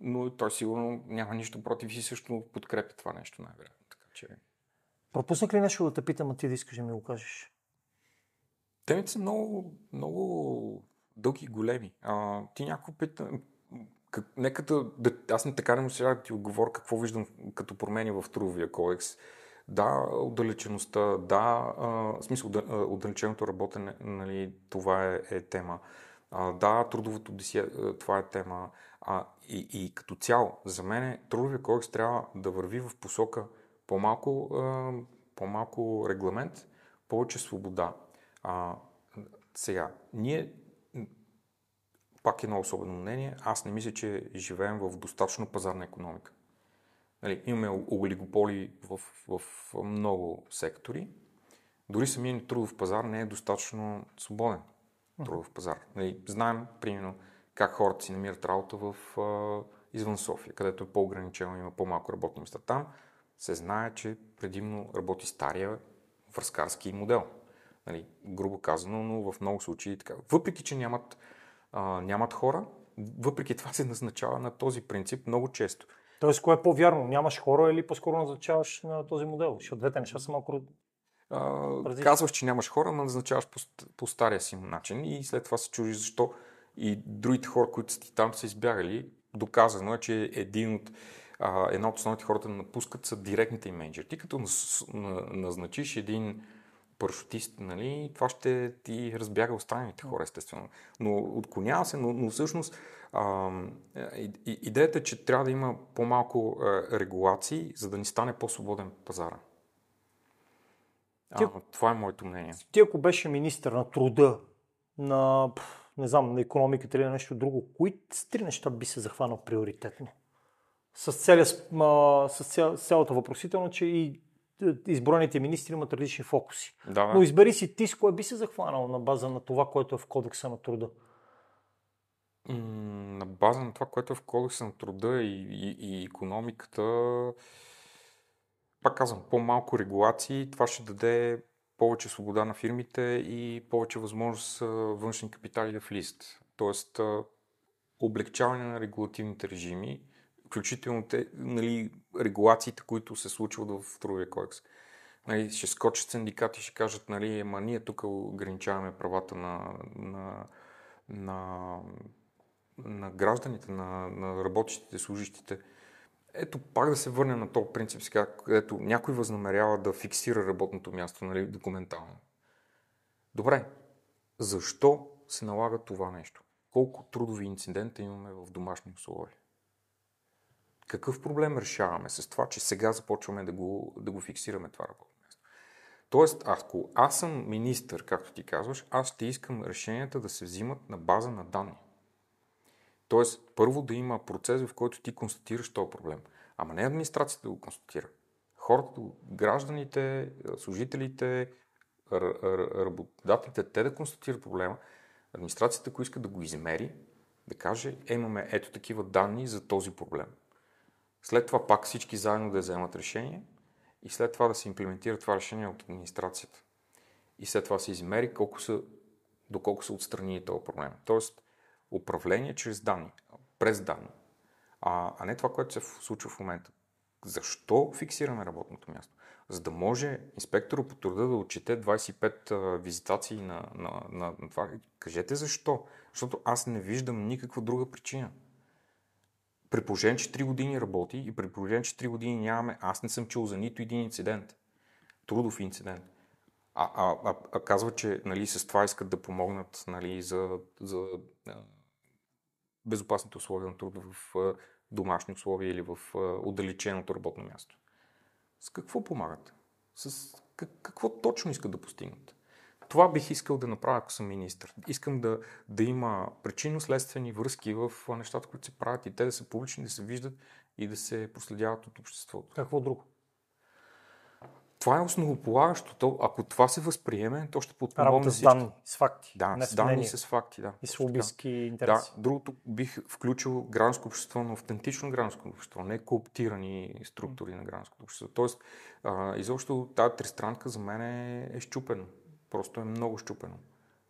S2: но той сигурно няма нищо против и също подкрепя това нещо, най-вероятно. Така че...
S1: Пропуснах ли нещо да те питам, а ти да искаш да ми го кажеш?
S2: Темите са много, много дълги и големи. А, ти някой пита, как, нека да, да, аз не така не му сега да ти отговоря какво виждам като промени в трудовия кодекс. Да, отдалечеността, да, а, в смисъл отдалеченото работене, нали, това е, е тема. А, да, трудовото десия, това е тема. А, и, и като цяло, за мен трудовия кодекс трябва да върви в посока по-малко, а, по-малко регламент, повече свобода. А, сега, ние пак едно особено мнение, аз не мисля, че живеем в достатъчно пазарна економика. Нали, имаме олигополи в, в много сектори. Дори самият трудов пазар не е достатъчно свободен трудов пазар. Нали, знаем, примерно, как хората си намират работа в, а, извън София, където е по-ограничено, има по-малко работни места. Там се знае, че предимно работи стария връзкарски модел. Нали, грубо казано, но в много случаи така. Въпреки, че нямат, а, нямат хора, въпреки това се назначава на този принцип много често.
S1: Тоест, кое е по-вярно? Нямаш хора или по-скоро назначаваш на този модел? Защото двете неща са малко
S2: а, казваш, че нямаш хора, но назначаваш по, по стария си начин и след това се чужиш защо и другите хора, които са ти там, са избягали. Доказано е, че един от, а, една от основните хората да напускат са директните им менеджери. Ти като назначиш един парашутист, нали, това ще ти разбяга останалите хора, естествено. Но отклонява се, но, но всъщност а, и, идеята е, че трябва да има по-малко а, регулации, за да ни стане по-свободен пазара. А, ти, това е моето мнение.
S1: Ти ако беше министър на труда, на, не знам, на економиката или на нещо друго, кои три неща би се захванал приоритетно? С, цял, с цялата въпросителна, че и изброените министри имат различни фокуси.
S2: Да,
S1: Но избери си ти с кое би се захванал на база на това, което е в кодекса на труда.
S2: на база на това, което е в кодекса на труда и, и, и економиката, пак казвам, по-малко регулации, това ще даде повече свобода на фирмите и повече възможност външни капитали да влизат. Тоест, облегчаване на регулативните режими, включително те, нали, регулациите, които се случват в трудовия кодекс. Нали, ще скочат синдикати и ще кажат, нали, ама ние тук ограничаваме правата на, на, на, на гражданите, на, на работещите, служащите. Ето пак да се върне на този принцип сега, където някой възнамерява да фиксира работното място нали, документално. Добре, защо се налага това нещо? Колко трудови инцидента имаме в домашни условия? Какъв проблем решаваме с това, че сега започваме да го, да го фиксираме това работно място? Тоест, ако аз съм министър, както ти казваш, аз ще искам решенията да се взимат на база на данни. Тоест, първо да има процес, в който ти констатираш този проблем. Ама не администрацията да го констатира. Хората, гражданите, служителите, работодателите, те да констатират проблема. Администрацията, ако иска да го измери, да каже, е, имаме ето такива данни за този проблем. След това пак всички заедно да вземат решение и след това да се имплементира това решение от администрацията. И след това се измери колко са, доколко са отстранили този проблем. Тоест, управление чрез данни, през данни, а, а не това, което се случва в момента. Защо фиксираме работното място? За да може инспектора по труда да отчете 25 а, визитации на, на, на, на това. Кажете защо? Защото аз не виждам никаква друга причина. При положение, че 3 години работи и при положение, че 3 години нямаме, аз не съм чул за нито един инцидент. Трудов инцидент. А, а, а, а казва, че нали, с това искат да помогнат нали, за, за безопасните условия на труд в домашни условия или в отдалеченото работно място. С какво помагат? С какво точно искат да постигнат? Това бих искал да направя, ако съм министр. Искам да, да има причинно-следствени връзки в нещата, които се правят и те да са публични, да се виждат и да се проследяват от обществото.
S1: Какво друго?
S2: Това е основополагащото. Ако това се възприеме, то ще подпомогне
S1: Работа с данни, с факти.
S2: Да, с данни с факти, да.
S1: И с лобистки интереси.
S2: Да, другото бих включил гражданско общество, но автентично гражданско общество, не кооптирани структури на гражданското общество. Тоест, а, изобщо тази тристранка за мен е, е щупено. Просто е много щупено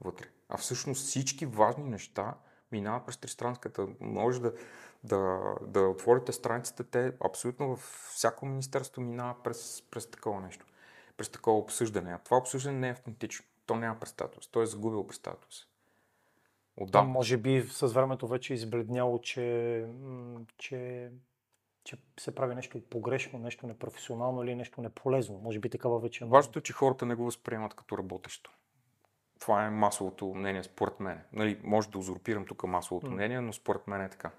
S2: вътре. А всъщност всички важни неща минават през тристранската. Може да, да, да отворите страницата, те абсолютно във всяко министерство минава през, през такова нещо. през такова обсъждане. А това обсъждане не е автентично. То няма представителство. Той е загубил представителство.
S1: Отдам. Може би с времето вече е избледняло, че, че, че се прави нещо погрешно, нещо непрофесионално или нещо неполезно. Може би такава вече е.
S2: Важното е, че хората не го възприемат като работещо. Това е масовото мнение, според мен. Нали, може да узурпирам тук масовото mm. мнение, но според мен е така.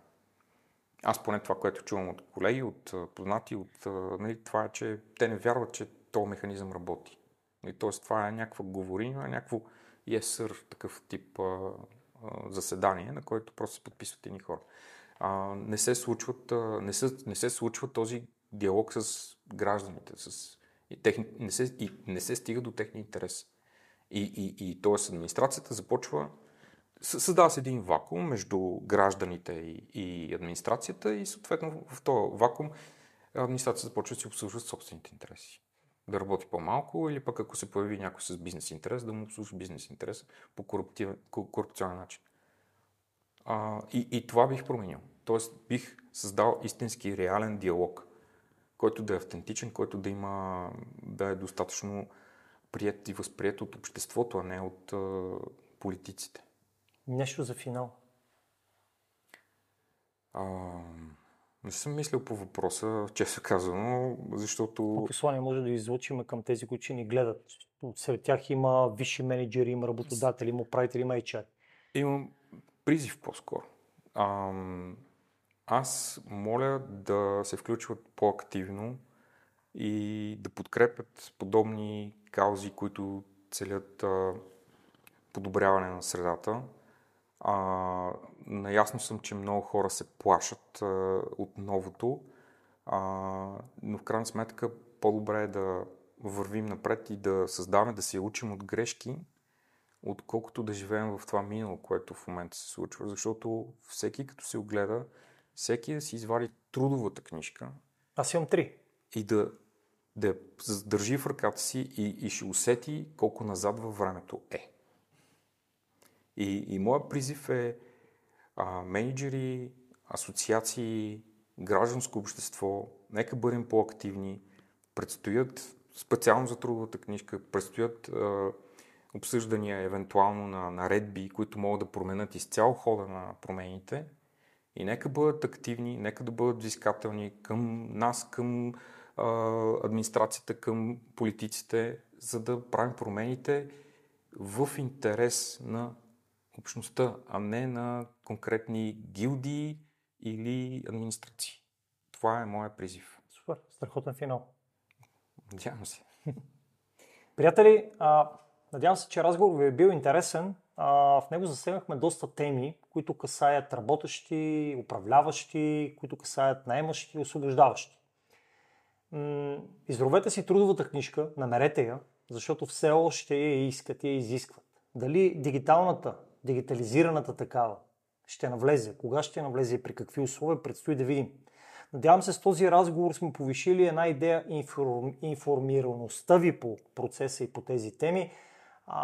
S2: Аз поне това, което чувам от колеги, от познати, от, нали, това е, че те не вярват, че този механизъм работи. Нали, Тоест това е някаква говорина, някакво yes, sir, такъв тип а, а, заседание, на който просто се подписват едни хора. А, не, се случват, а, не, се, не се случва този диалог с гражданите, с, и, техни, не, се, и не се стига до техния интерес. И, и, и т.е. администрацията започва Създава се един вакуум между гражданите и, и администрацията и съответно в този вакуум администрацията започва да си обслужва собствените интереси. Да работи по-малко или пък ако се появи някой с бизнес интерес, да му обслужва бизнес интерес по корупционен начин. А, и, и това бих променил. Тоест бих създал истински реален диалог, който да е автентичен, който да има, да е достатъчно прият и възприят от обществото, а не от а, политиците.
S1: Нещо за финал.
S2: А, не съм мислил по въпроса, често казано, защото...
S1: Какво послание може да излучим към тези, които ще ни гледат? Сред тях има висши менеджери, има работодатели, има управители, има HR.
S2: Имам призив по-скоро. А, аз моля да се включват по-активно и да подкрепят подобни каузи, които целят а, подобряване на средата. А, наясно съм, че много хора се плашат а, от новото, а, но в крайна сметка по-добре е да вървим напред и да създаваме, да се учим от грешки, отколкото да живеем в това минало, което в момента се случва. Защото всеки като се огледа, всеки да си извади трудовата книжка.
S1: Аз имам три.
S2: И да, да държи в ръката си и, и ще усети колко назад във времето е. И, и моят призив е а, менеджери, асоциации, гражданско общество, нека бъдем по-активни. Предстоят, специално за трудовата книжка, предстоят а, обсъждания евентуално на наредби, които могат да променят изцяло хода на промените. И нека бъдат активни, нека да бъдат взискателни към нас, към а, администрацията, към политиците, за да правим промените в интерес на общността, а не на конкретни гилдии или администрации. Това е моят призив.
S1: Супер, страхотен финал.
S2: Надявам се.
S1: Приятели, а, надявам се, че разговор ви е бил интересен. А, в него засегнахме доста теми, които касаят работещи, управляващи, които касаят наемащи и освобождаващи. М- изровете си трудовата книжка, намерете я, защото все още я искат и я изискват. Дали дигиталната дигитализираната такава ще навлезе, кога ще навлезе и при какви условия, предстои да видим. Надявам се с този разговор сме повишили една идея информираността ви по процеса и по тези теми.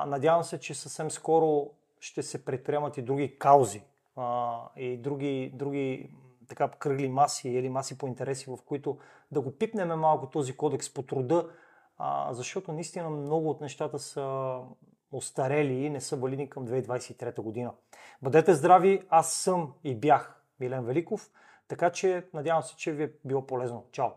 S1: Надявам се, че съвсем скоро ще се предприемат и други каузи а, и други, други така кръгли маси или маси по интереси, в които да го пипнем малко този кодекс по труда, а, защото наистина много от нещата са остарели и не са валидни към 2023 година. Бъдете здрави, аз съм и бях Милен Великов, така че надявам се, че ви е било полезно. Чао!